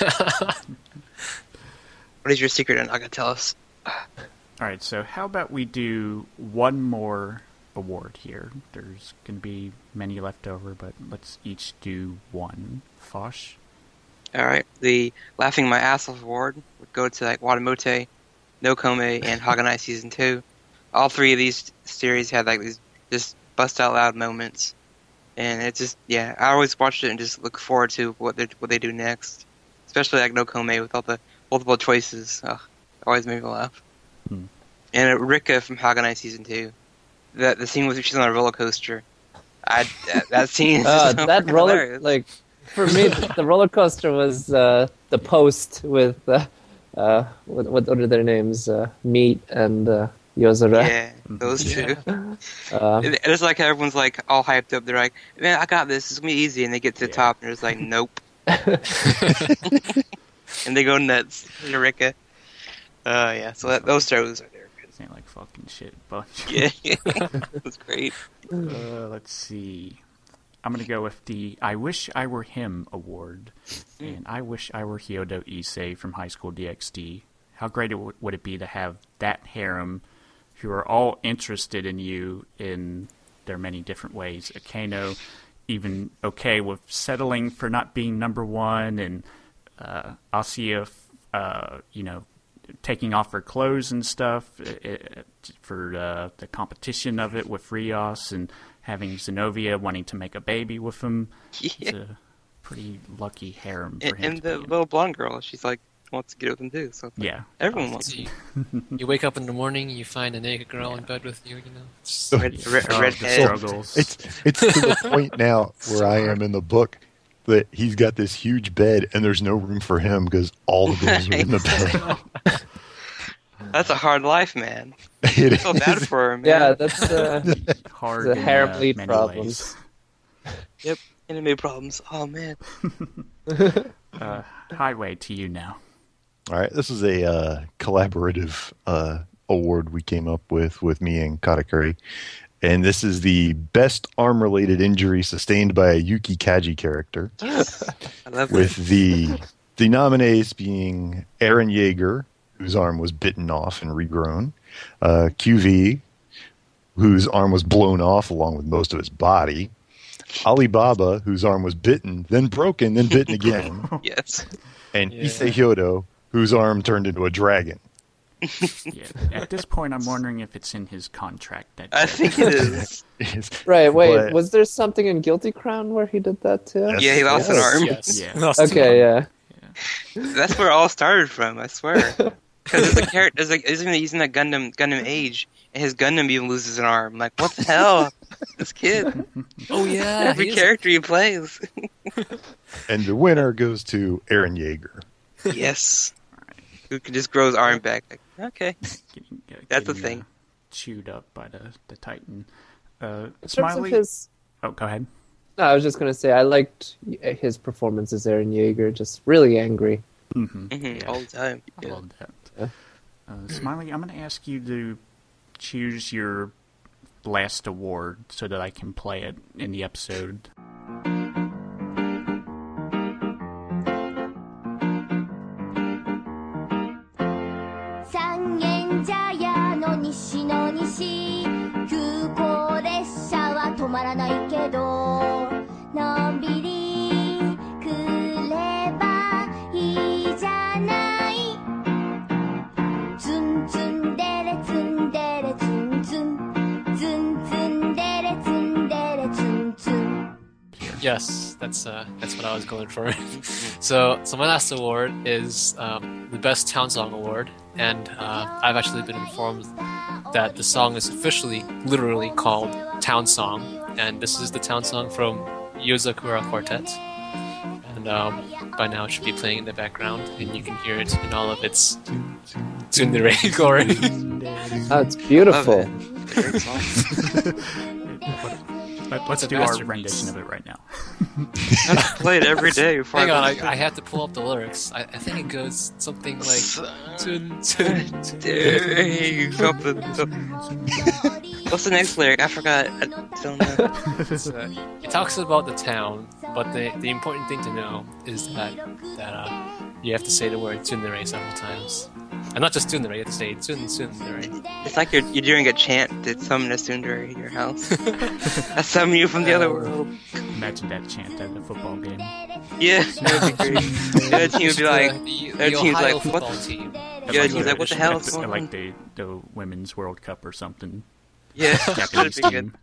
[SPEAKER 2] [LAUGHS] What is your secret? And I gotta tell us.
[SPEAKER 1] All right, so how about we do one more award here? There's going to be many left over, but let's each do one. Fosh?
[SPEAKER 2] All right, the laughing my ass off award would go to like Watamote, NouCome, and Haganai [LAUGHS] season two. All three of these series had like these just bust out loud moments, and it's just yeah. I always watched it and just look forward to what they what they do next, especially like NouCome with all the multiple choices. Ugh, always made me laugh.
[SPEAKER 1] Hmm.
[SPEAKER 2] And uh, Rika from Haganai season two, that the scene with she's on a roller coaster. I that, that [LAUGHS] scene is
[SPEAKER 3] Uh,
[SPEAKER 2] so
[SPEAKER 3] that roller,
[SPEAKER 2] hilarious.
[SPEAKER 3] like, for me, the, the roller coaster was uh, the post with, uh, uh, what, what are their names? Uh, Meat and uh, Yozora.
[SPEAKER 2] yeah, those two. [LAUGHS]
[SPEAKER 3] Uh,
[SPEAKER 2] It- It's like everyone's like all hyped up. They're like, "Man, I got this. It's gonna be easy." And they get to the
[SPEAKER 1] Yeah.
[SPEAKER 2] top, and they're like, "Nope." [LAUGHS] [LAUGHS] and they go nuts. Eureka. Uh, yeah. So that, those shows are there.
[SPEAKER 1] stand like fucking shit bunch.
[SPEAKER 2] Yeah, that's great.
[SPEAKER 1] Uh, let's see. I'm gonna go with the "I Wish I Were Him" award, and I wish I were Hyodo Issei from High School DxD. How great it w- would it be to have that harem, who are all interested in you in their many different ways. Akeno, even okay with settling for not being number one, and uh, Asia, uh, you know, taking off her clothes and stuff uh, uh, for uh, the competition of it with Rias and having Xenovia wanting to make a baby with him. [LAUGHS] It's
[SPEAKER 2] Yeah.
[SPEAKER 1] a pretty lucky harem for
[SPEAKER 2] And,
[SPEAKER 1] him.
[SPEAKER 2] and the little blonde girl, she's like wants to get with him too. So it's like,
[SPEAKER 1] yeah,
[SPEAKER 2] everyone wants.
[SPEAKER 5] You, you wake up in the morning, you find a naked girl in bed with you. You know, it's,
[SPEAKER 2] Red,
[SPEAKER 1] Yeah.
[SPEAKER 2] red,
[SPEAKER 1] Oh,
[SPEAKER 2] red
[SPEAKER 1] the
[SPEAKER 2] head.
[SPEAKER 1] struggles.
[SPEAKER 4] It's it's to the [LAUGHS] point now where I am in the book that he's got this huge bed and there's no room for him because all the girls are in the bed. [LAUGHS] [LAUGHS]
[SPEAKER 2] That's a hard life, man.
[SPEAKER 4] It
[SPEAKER 2] I feel bad for him.
[SPEAKER 3] Yeah, that's uh,
[SPEAKER 1] hard.
[SPEAKER 3] the
[SPEAKER 1] in,
[SPEAKER 3] harem
[SPEAKER 1] uh,
[SPEAKER 3] lead
[SPEAKER 1] many
[SPEAKER 3] problems.
[SPEAKER 1] ways.
[SPEAKER 2] Enemy problems. Oh man.
[SPEAKER 1] Uh, highway to you now.
[SPEAKER 4] All right, this is a uh, collaborative uh, award we came up with with me and Katakuri, and this is the best arm-related injury sustained by a Yuki Kaji character, [LAUGHS]
[SPEAKER 2] I love
[SPEAKER 4] with
[SPEAKER 2] this.
[SPEAKER 4] the the nominees being Eren Yeager, whose arm was bitten off and regrown, uh, QB, whose arm was blown off along with most of his body. Alibaba, whose arm was bitten, then broken, then bitten [LAUGHS] again,
[SPEAKER 2] Yes.
[SPEAKER 4] and
[SPEAKER 5] Yeah.
[SPEAKER 4] Issei Hyodo, whose arm turned into a dragon. [LAUGHS]
[SPEAKER 1] Yeah. At this point, I'm wondering if it's in his contract. That
[SPEAKER 2] I think [LAUGHS] it is.
[SPEAKER 3] Right. Wait,
[SPEAKER 4] But-
[SPEAKER 3] was there something in Guilty Crown where he did that too?
[SPEAKER 4] Yes.
[SPEAKER 2] Yeah, he lost an arm.
[SPEAKER 5] yes.
[SPEAKER 1] Yeah.
[SPEAKER 5] Lost
[SPEAKER 3] Okay,
[SPEAKER 5] arm.
[SPEAKER 3] yeah.
[SPEAKER 2] That's where it all started from. I swear. [LAUGHS] Because there's a character, there's like, isn't he using that Gundam Gundam Age, and his Gundam even loses an arm. Like, what the hell? this kid.
[SPEAKER 5] Oh yeah,
[SPEAKER 2] Every
[SPEAKER 5] he is-
[SPEAKER 2] character he plays.
[SPEAKER 4] And the winner goes to Eren Yeager.
[SPEAKER 2] yes. Who can just grow his arm back? Like, okay. [LAUGHS]
[SPEAKER 1] Getting, uh,
[SPEAKER 2] That's the thing.
[SPEAKER 1] Uh, chewed up by the the Titan. Uh,
[SPEAKER 3] In terms of
[SPEAKER 1] Smiley.
[SPEAKER 3] his,
[SPEAKER 1] Oh, go ahead.
[SPEAKER 3] no, I was just gonna say I liked his performance as Eren Yeager, just really angry.
[SPEAKER 1] Mm-hmm.
[SPEAKER 2] hmm
[SPEAKER 1] Yeah.
[SPEAKER 2] All the time.
[SPEAKER 1] I
[SPEAKER 2] Yeah.
[SPEAKER 1] love that.
[SPEAKER 3] Yeah.
[SPEAKER 1] Uh, Smiley, I'm going to ask you to choose your last award so that I can play it in the episode.「
[SPEAKER 5] Yes, that's uh, that's what I was going for. [LAUGHS] so, so my last award is um, the best town song award, and uh, I've actually been informed that the song is officially, literally called Town Song, and this is the town song from Yozakura Quartet. And um, by now it should be playing in the background, and you can hear it in all of its tsundere glory.
[SPEAKER 3] Oh, it's
[SPEAKER 2] Love
[SPEAKER 3] beautiful.
[SPEAKER 2] it. [LAUGHS] Great.
[SPEAKER 1] Let, us do our rendition of it right now. [LAUGHS]
[SPEAKER 2] Play it every day before
[SPEAKER 5] Hang
[SPEAKER 2] I
[SPEAKER 5] on, I, I have to pull up the lyrics. I, I think it goes something like. Tsun, tsun,
[SPEAKER 2] Dang, something. What's the next lyric? I forgot. I don't know.
[SPEAKER 5] Uh, it talks about the town, but the, the important thing to know is that that uh, you have to say the word tsundere several times. And not just tsundere, you have to say tsun tsundere.
[SPEAKER 2] It's like you're, you're doing a chant to summon a tsundere in your house. [LAUGHS] I summon you from the other world.
[SPEAKER 1] Imagine that chant at the football game.
[SPEAKER 2] Yeah, that'd [LAUGHS] be great. The other team would be like,
[SPEAKER 5] the,
[SPEAKER 2] the
[SPEAKER 5] the
[SPEAKER 2] team's
[SPEAKER 5] Ohio
[SPEAKER 2] like, what
[SPEAKER 5] football
[SPEAKER 2] the-
[SPEAKER 5] team.
[SPEAKER 2] Yeah, team's like, what the hell is going on?
[SPEAKER 1] Like the, the Women's World Cup or something.
[SPEAKER 2] yeah,
[SPEAKER 1] Japanese [LAUGHS]
[SPEAKER 2] that'd be good.
[SPEAKER 1] team.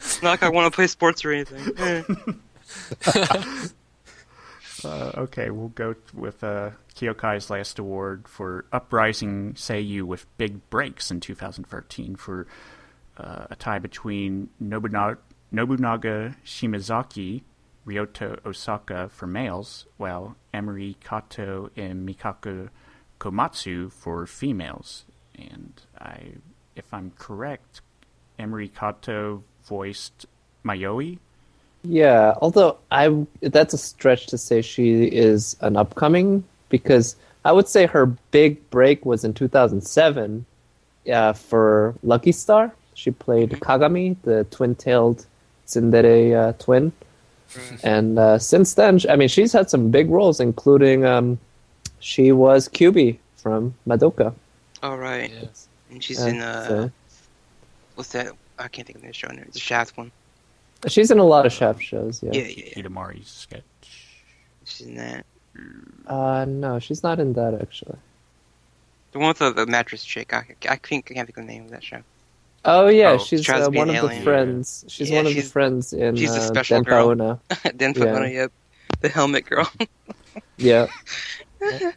[SPEAKER 2] It's not like I want to play sports or anything.
[SPEAKER 1] Uh, okay, we'll go with uh, Kyokai's last award for Uprising Seiyu with big breaks in 2013 for uh, a tie between Nobunaga, Nobunaga Shimazaki, Ryota Osaka for males, while Emiri Kato and Mikako Komatsu for females. And I, if I'm correct, Emiri Kato voiced Mayoi.
[SPEAKER 3] Yeah, although I that's a stretch to say she is an upcoming because I would say her big break was in 2007 uh, for Lucky Star. She played Kagami, the twin-tailed tsundere uh, twin. And uh, since then, I mean, she's had some big roles, including um, she was QB from Madoka.
[SPEAKER 2] All right.
[SPEAKER 5] Yeah.
[SPEAKER 2] And she's
[SPEAKER 3] Uh,
[SPEAKER 2] in uh,
[SPEAKER 3] so-
[SPEAKER 2] what's that? I can't think of the show name. The Shaft one.
[SPEAKER 3] She's in a lot of Shaft shows. Yeah.
[SPEAKER 2] Yeah, yeah, yeah.
[SPEAKER 1] Hidamari's sketch.
[SPEAKER 2] She's in that.
[SPEAKER 3] Uh, no, she's not in that actually.
[SPEAKER 2] The one with the, the mattress chick. I, I think I can't think of the name of that show.
[SPEAKER 3] Oh yeah,
[SPEAKER 1] Oh,
[SPEAKER 3] she's uh, one
[SPEAKER 2] an
[SPEAKER 3] of the friends. She's
[SPEAKER 2] Yeah,
[SPEAKER 3] one of
[SPEAKER 2] she's-
[SPEAKER 3] the friends in
[SPEAKER 2] she's a
[SPEAKER 3] uh,
[SPEAKER 2] special girl.
[SPEAKER 3] Denpa Onna.
[SPEAKER 2] then [LAUGHS]
[SPEAKER 3] Yeah.
[SPEAKER 2] yep. The helmet girl. [LAUGHS]
[SPEAKER 3] Yeah. [LAUGHS]
[SPEAKER 1] All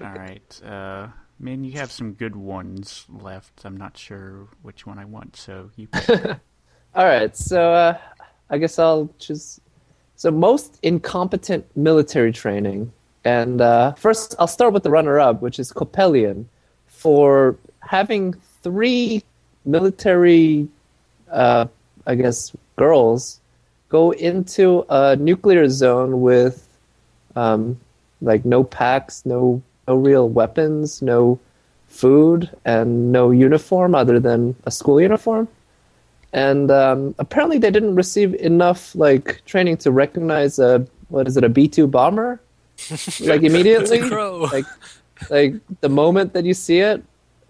[SPEAKER 1] right. Uh, man, you have some good ones left. I'm not sure which one I want, so you pick.
[SPEAKER 3] All right, so uh, I guess I'll just So most incompetent military training, and uh, first I'll start with the runner-up, which is Coppelion, for having three military, uh, I guess, girls go into a nuclear zone with, um, like no packs, no no real weapons, no food, and no uniform other than a school uniform and um, apparently they didn't receive enough like training to recognize a what is it a B two bomber [LAUGHS] like immediately
[SPEAKER 5] It's a crow.
[SPEAKER 3] like like the moment that you see it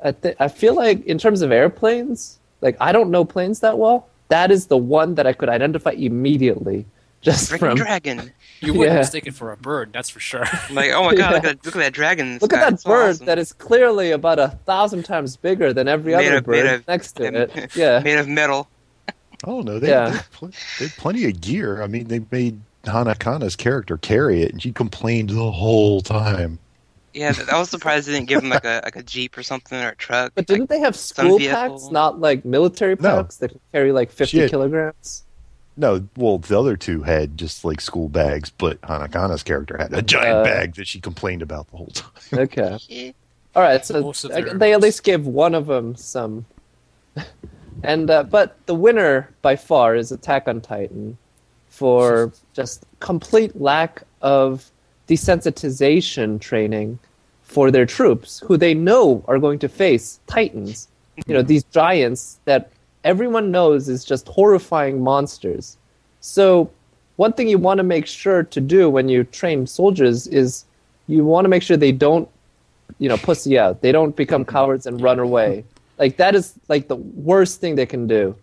[SPEAKER 3] I th- I feel like in terms of airplanes like I don't know planes that well that is the one that I could identify immediately just
[SPEAKER 2] Freaking
[SPEAKER 3] from
[SPEAKER 2] dragon. [LAUGHS]
[SPEAKER 5] You wouldn't
[SPEAKER 3] Yeah.
[SPEAKER 5] mistake it for a bird, that's for sure. [LAUGHS]
[SPEAKER 2] Like, oh my god, look at that, look at that dragon. in the
[SPEAKER 3] look at that
[SPEAKER 2] It's
[SPEAKER 3] bird
[SPEAKER 2] awesome.
[SPEAKER 3] that is clearly about a thousand times bigger than every
[SPEAKER 2] Made
[SPEAKER 3] other
[SPEAKER 2] of- made
[SPEAKER 3] bird
[SPEAKER 2] of-
[SPEAKER 3] next to it yeah
[SPEAKER 2] made of metal.
[SPEAKER 4] Oh no, they,
[SPEAKER 3] Yeah.
[SPEAKER 4] they, had pl- they had plenty of gear. I mean, they made Hanakana's character carry it, and she complained the whole time.
[SPEAKER 2] Yeah, I was surprised they didn't give him like a like a jeep or something or a truck.
[SPEAKER 3] But didn't they have school
[SPEAKER 2] vehicle.
[SPEAKER 3] packs, not like military
[SPEAKER 4] No.
[SPEAKER 3] packs that could carry like 50
[SPEAKER 4] Shit.
[SPEAKER 3] kilograms?
[SPEAKER 4] No, well, the other two had just like school bags, but Hanakana's character had a giant
[SPEAKER 3] Uh,
[SPEAKER 4] bag that she complained about the whole time.
[SPEAKER 3] Okay. [LAUGHS] All right, so
[SPEAKER 5] Most their-
[SPEAKER 3] they at least gave one of them some. [LAUGHS] and uh, but the winner by far is Attack on Titan for just complete lack of desensitization training for their troops, who they know are going to face Titans. You know, these giants that everyone knows is just horrifying monsters. So, one thing you want to make sure to do when you train soldiers is you want to make sure they don't, you know, pussy out. They don't become cowards and run away. Like that is like the worst thing they can do.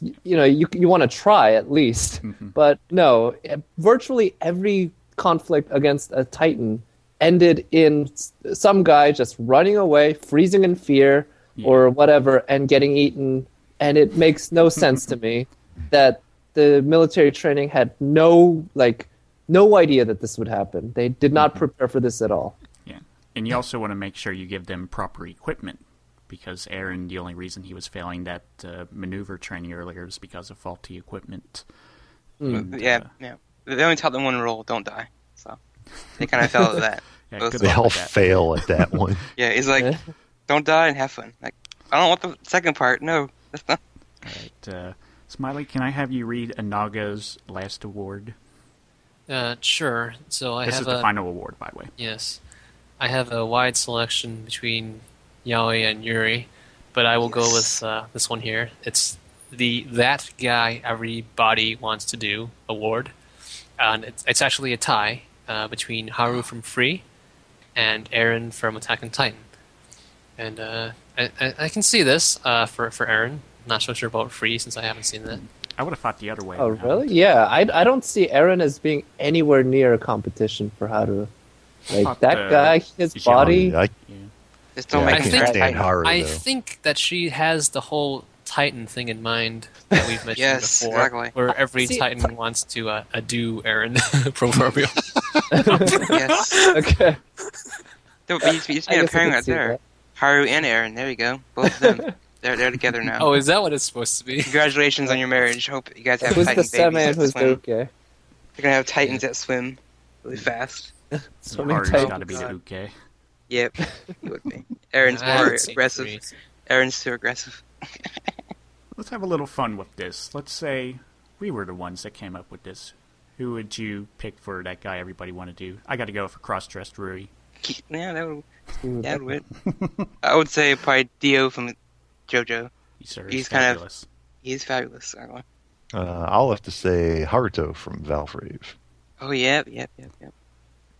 [SPEAKER 3] Y- You know, you you want to try at least, but no. eh, Virtually every conflict against a titan ended in some guy just running away, freezing in fear, or whatever, and getting eaten. And it makes no sense to me [LAUGHS] that the military training had no like no idea that this would happen. They did not prepare for this at all.
[SPEAKER 1] Yeah. And you also want to make sure you give them proper equipment because Eren, the only reason he was failing that uh, maneuver training earlier was because of faulty equipment. And,
[SPEAKER 2] yeah,
[SPEAKER 1] uh,
[SPEAKER 2] yeah. They only taught them one rule: don't die. So they kind of fell at that.
[SPEAKER 1] yeah, good
[SPEAKER 4] They all
[SPEAKER 1] that.
[SPEAKER 4] fail at that one. [LAUGHS]
[SPEAKER 2] Yeah, he's like, [LAUGHS] don't die and have fun. Like, I don't want the second part. No, [LAUGHS] that's not.
[SPEAKER 1] All right. Uh, Smiley, can I have you read Anaga's last award?
[SPEAKER 5] Uh, sure. So I
[SPEAKER 1] this
[SPEAKER 5] have
[SPEAKER 1] is the
[SPEAKER 5] a
[SPEAKER 1] final award, by the way.
[SPEAKER 5] yes, I have a wide selection between Yaoi and Yuri, but I will go with uh, this one here. It's the that guy everybody wants to do award, and it's, it's actually a tie uh, between Haru from Free and Eren from Attack on Titan. And uh, I, I, I can see this uh, for for Eren. Not so sure about Free since I haven't seen that.
[SPEAKER 1] I would have thought the other way.
[SPEAKER 3] Oh,
[SPEAKER 1] around.
[SPEAKER 3] really? Yeah, I, I don't see Eren as being anywhere near a competition for Haru. Like
[SPEAKER 1] Thought,
[SPEAKER 3] that guy, his body.
[SPEAKER 4] I,
[SPEAKER 1] Yeah.
[SPEAKER 2] Just don't
[SPEAKER 4] yeah, I
[SPEAKER 2] make
[SPEAKER 5] I
[SPEAKER 2] me
[SPEAKER 5] think-
[SPEAKER 4] stand Haru,
[SPEAKER 5] I
[SPEAKER 4] though.
[SPEAKER 5] think that she has the whole Titan thing in mind that we've [LAUGHS] mentioned
[SPEAKER 2] Yes,
[SPEAKER 5] before,
[SPEAKER 2] exactly.
[SPEAKER 5] where every
[SPEAKER 3] See-
[SPEAKER 5] Titan wants to uh, do Eren [LAUGHS] proverbial. [LAUGHS]
[SPEAKER 2] yes.
[SPEAKER 3] Okay.
[SPEAKER 2] No, but you just, you just made a
[SPEAKER 3] guess I
[SPEAKER 2] pairing right there.
[SPEAKER 3] that.
[SPEAKER 2] Haru and Eren. There you go. Both of them. they're they're together now.
[SPEAKER 5] oh, is that what it's supposed to be?
[SPEAKER 2] Congratulations on your marriage. Hope you guys have
[SPEAKER 3] Who's
[SPEAKER 2] Titan
[SPEAKER 3] the Seme
[SPEAKER 2] babies
[SPEAKER 3] and who's the. Uke?
[SPEAKER 2] They're gonna have Titans that swim really fast.
[SPEAKER 3] Swimming
[SPEAKER 1] Haru's
[SPEAKER 3] Titan.
[SPEAKER 1] got to be the
[SPEAKER 2] God.
[SPEAKER 1] Uke.
[SPEAKER 2] Yep, he would be. Eren's
[SPEAKER 5] I
[SPEAKER 2] more
[SPEAKER 5] haven't
[SPEAKER 2] aggressive.
[SPEAKER 5] Free.
[SPEAKER 2] Eren's too aggressive. [LAUGHS]
[SPEAKER 1] Let's have a little fun with this. Let's say we were the ones that came up with this. Who would you pick for that guy everybody want to do? I got to go for cross-dressed Rui. [LAUGHS]
[SPEAKER 2] Yeah, that would. Yeah, that would. [LAUGHS] I would say probably Dio from JoJo.
[SPEAKER 1] He sure is
[SPEAKER 2] He's kind of-
[SPEAKER 1] fabulous.
[SPEAKER 2] He's fabulous. Arlo.
[SPEAKER 4] Uh, I'll have to say Haruto from Valvrave.
[SPEAKER 2] Oh, yep, yep, yep, yep.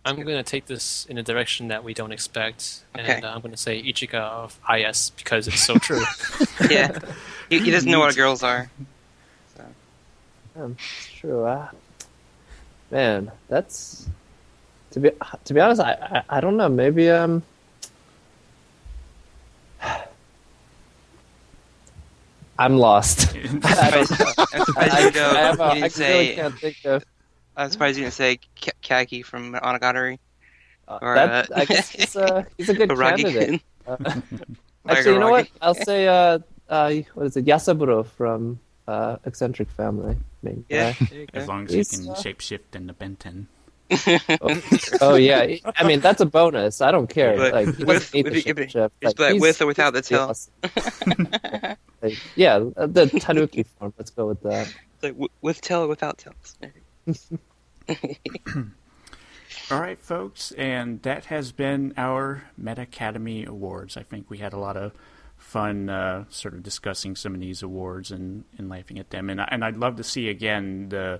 [SPEAKER 5] I'm going to take this in a direction that we don't expect,
[SPEAKER 2] Okay.
[SPEAKER 5] and uh, I'm going to say Ichika of IS because it's so true. [LAUGHS]
[SPEAKER 2] Yeah. he, he doesn't know what girls are. So.
[SPEAKER 3] Um, it's true. Uh, man, that's to be to be honest. I, I I don't know. Maybe um. [SIGHS] I'm lost. [LAUGHS] I, don't know.
[SPEAKER 2] I'm
[SPEAKER 3] I, I, have a,
[SPEAKER 2] you
[SPEAKER 3] I really can't think of.
[SPEAKER 2] I'm surprised you didn't say K- Kaki from Monogatari.
[SPEAKER 3] Uh,
[SPEAKER 2] Or,
[SPEAKER 3] that,
[SPEAKER 2] uh,
[SPEAKER 3] I guess he's a [LAUGHS] he's a good candidate.
[SPEAKER 2] Aragi-kun.
[SPEAKER 3] Uh, [LAUGHS] actually, you know what? I'll say uh, uh, what is it? Yasaburo from uh, Eccentric Family. Main
[SPEAKER 2] Yeah,
[SPEAKER 3] guy.
[SPEAKER 1] As long as he
[SPEAKER 3] He's,
[SPEAKER 1] can
[SPEAKER 3] uh,
[SPEAKER 1] shapeshift into Benten. [LAUGHS]
[SPEAKER 3] Oh yeah, I mean that's a bonus. I don't care.
[SPEAKER 2] But
[SPEAKER 3] like he
[SPEAKER 2] with-
[SPEAKER 3] need
[SPEAKER 2] with-
[SPEAKER 3] the
[SPEAKER 2] if it- like
[SPEAKER 3] he's-
[SPEAKER 2] with or without the tail.
[SPEAKER 3] awesome. Like, yeah, the Tanuki form. Let's go with that.
[SPEAKER 2] like with tail or without tails. [LAUGHS]
[SPEAKER 1] All right, folks, and that has been our Metacademy Awards. I think we had a lot of fun uh, sort of discussing some of these awards and, and laughing at them. And, and I'd love to see, again, the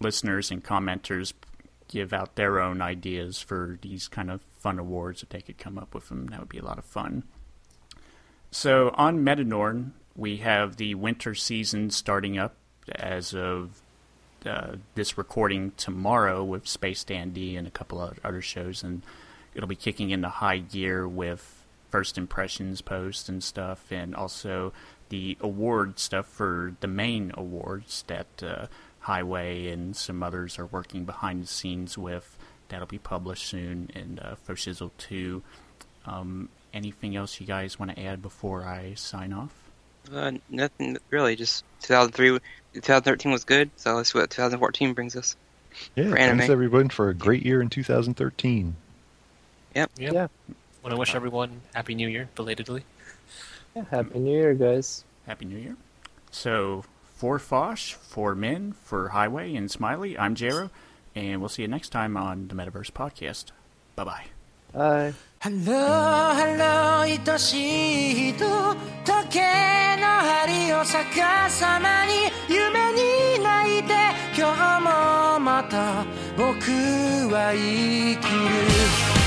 [SPEAKER 1] listeners and commenters give out their own ideas for these kind of fun awards if they could come up with them. That would be a lot of fun. So on Metanorn, we have the winter season starting up as of uh, this recording tomorrow with Space Dandy and a couple of other shows, and it'll be kicking into high gear with first impressions posts and stuff, and also the award stuff for the main awards that uh, Highway and some others are working behind the scenes with. That'll be published soon, and uh, Foshizzle 2. Um, anything else you guys want to add before I sign off?
[SPEAKER 2] Uh, nothing really. Just 2003, 2013 was good. So let's see what 2014 brings us.
[SPEAKER 4] Yeah,
[SPEAKER 2] For
[SPEAKER 4] thanks everyone for a great year in 2013.
[SPEAKER 5] Yep.
[SPEAKER 3] Yeah.
[SPEAKER 5] Want to wish everyone Happy New Year belatedly.
[SPEAKER 3] Yeah, Happy New Year, guys.
[SPEAKER 1] Happy New Year. So, for Fosh, for Min, for Highway, and Smiley, I'm Jero, and we'll see you next time on the Metaverse Podcast. Bye bye.
[SPEAKER 6] ハローハロー愛しい人時計の針を逆さまに夢に泣いて今日もまた僕は生きる。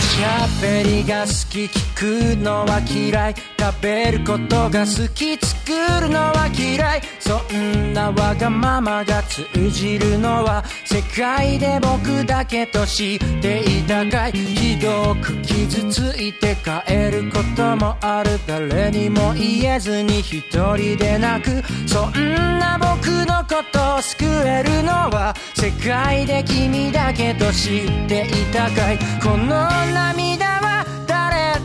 [SPEAKER 6] しゃべりが好き聞くのは嫌い。食べることが好き作るのは嫌いそんなわがままが通じるのは世界で僕だけと知っていたかい。ひどく傷ついて帰ることもある誰にも言えずに一人で泣く。そんな僕のことを救えるのは世界で君だけと知っていたかい。この涙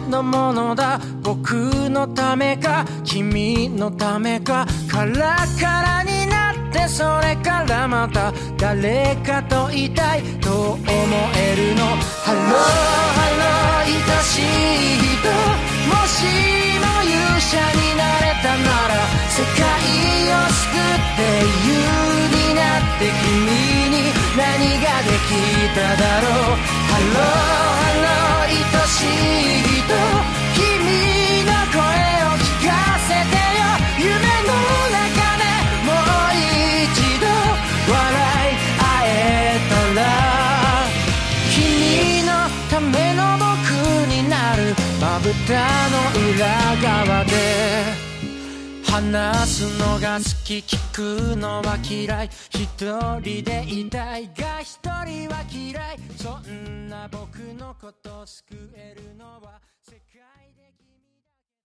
[SPEAKER 6] のものだ。僕のためか君のためか。カラカラになってそれからまた誰かといたい。と思えるの？ハローハロー愛しい人。もしも勇者になれたなら世界を救って優になって君に何ができただろう。ハローハロー愛しい人。声を聞かせてよ。夢の中でもう一度笑い合えたら君のための僕になるまぶたの裏側で話すのが好き聞くのは嫌い。一人でいたいが一人は嫌い。そんな僕のこと救えるのは